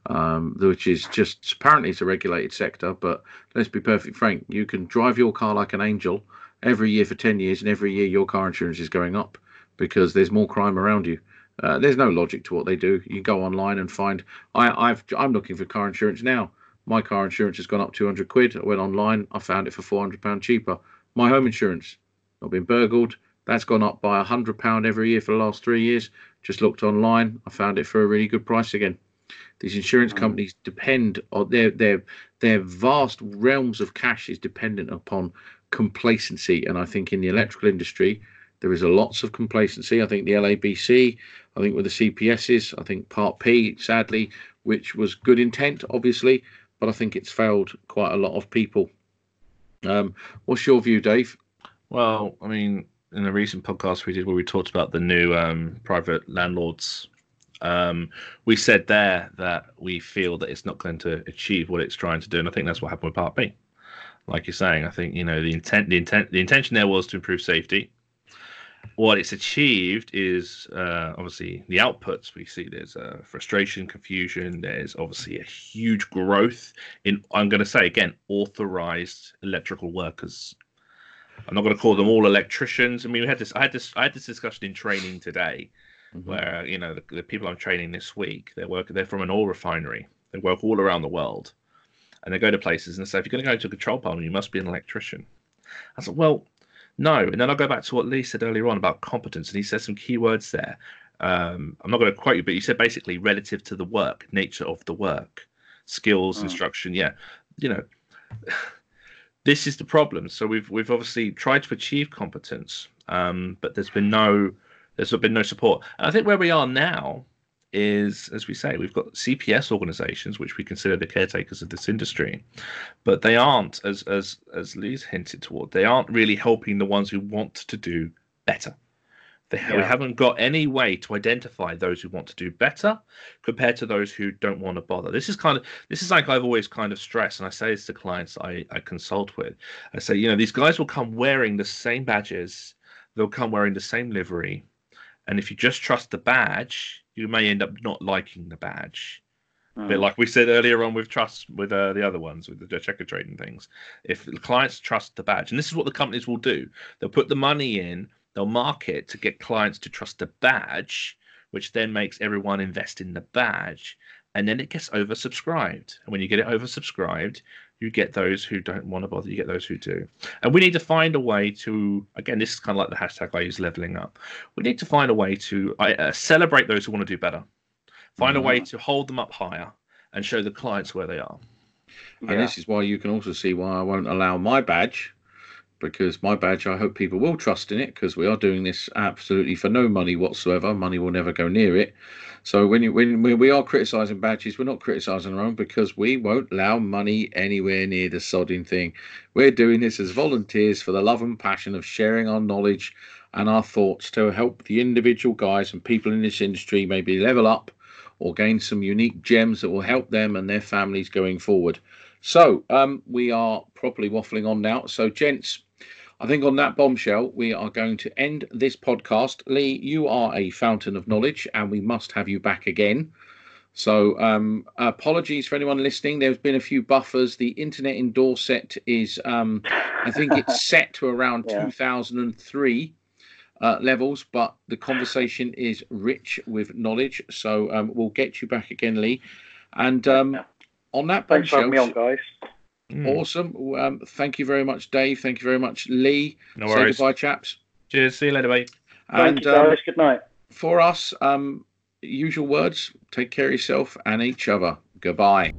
um, which is just apparently it's a regulated sector. But let's be perfectly frank, you can drive your car like an angel every year for 10 years, and every year your car insurance is going up because there's more crime around you. Uh, there's no logic to what they do. You go online and find. I, I've I'm looking for car insurance now My car insurance has gone up 200 quid. I went online, I found it for 400 pound cheaper. My home insurance, I've been burgled, that's gone up by 100 pound every year for the last three years. Just looked online, I found it for a really good price again. These insurance mm. companies depend on their their their vast realms of cash is dependent upon complacency, and I think in the electrical industry there is a lots of complacency. I think the LABC, I think with the CPSs, I think Part P, sadly, which was good intent, obviously, but I think it's failed quite a lot of people. Um, what's your view, Dave? Well, I mean, in a recent podcast we did where we talked about the new um, private landlords, um, we said there that we feel that it's not going to achieve what it's trying to do, and I think that's what happened with Part B. Like you're saying, I think you know the intent, the intent, the intention there was to improve safety. What it's achieved is uh, obviously the outputs. We see there's uh, frustration confusion. There's obviously a huge growth in i'm going to say again authorized electrical workers. I'm not going to call them all electricians. I mean we had this i had this i had this discussion in training today mm-hmm. where you know the, the, people i'm training this week they're working they're from an oil refinery they work all around the world and they go to places and say if you're going to go to a control panel you must be an electrician i said well no. And then I'll go back to what Lee said earlier on about competence, and he said some key words there. Um, I'm not going to quote you, but he said basically relative to the work, nature of the work, skills, oh. instruction. Yeah, you know, this is the problem. So we've we've obviously tried to achieve competence, um, but there's been no there's been no support. And I think where we are now is, as we say, we've got CPS organisations, which we consider the caretakers of this industry, but they aren't, as as as Lee's hinted toward, they aren't really helping the ones who want to do better. They, yeah. We haven't got any way to identify those who want to do better compared to those who don't want to bother. This is kind of this is like I've always kind of stressed, and I say this to clients I, I consult with. I say, you know, these guys will come wearing the same badges, they'll come wearing the same livery, and if you just trust the badge, you may end up not liking the badge. Mm. But like we said earlier on with trust with uh, the other ones with the checker trading things, if the clients trust the badge, and this is what the companies will do, they'll put the money in, they'll market to get clients to trust the badge, which then makes everyone invest in the badge, and then it gets oversubscribed. And when you get it oversubscribed, you get those who don't want to bother, you get those who do. And we need to find a way to, again, this is kind of like the hashtag I use leveling up. We need to find a way to uh, celebrate those who want to do better, find mm-hmm. a way mm-hmm. to hold them up higher and show the clients where they are. And yeah. this is why you can also see why I won't allow my badge because my badge, I hope people will trust in it because we are doing this absolutely for no money whatsoever. Money will never go near it. So when you when, we are criticising badges, we're not criticising our own because we won't allow money anywhere near the sodding thing. We're doing this as volunteers for the love and passion of sharing our knowledge and our thoughts to help the individual guys and people in this industry maybe level up or gain some unique gems that will help them and their families going forward. So um, we are properly waffling on now. So gents, I think on that bombshell, we are going to end this podcast. Lee, you are a fountain of knowledge, and we must have you back again. So, um, apologies for anyone listening. There's been a few buffers. The internet in Dorset is, um, I think it's set to around yeah. 2003 uh, levels, but the conversation is rich with knowledge. So, um, we'll get you back again, Lee. And um, on that Thanks bombshell, for having me on, guys. Mm. Awesome. Um, thank you very much, Dave. Thank you very much, Lee. No worries. Say goodbye, chaps. Cheers. See you later, mate. And, thank you, guys. Um, Good night. For us, um, usual words take care of yourself and each other. Goodbye.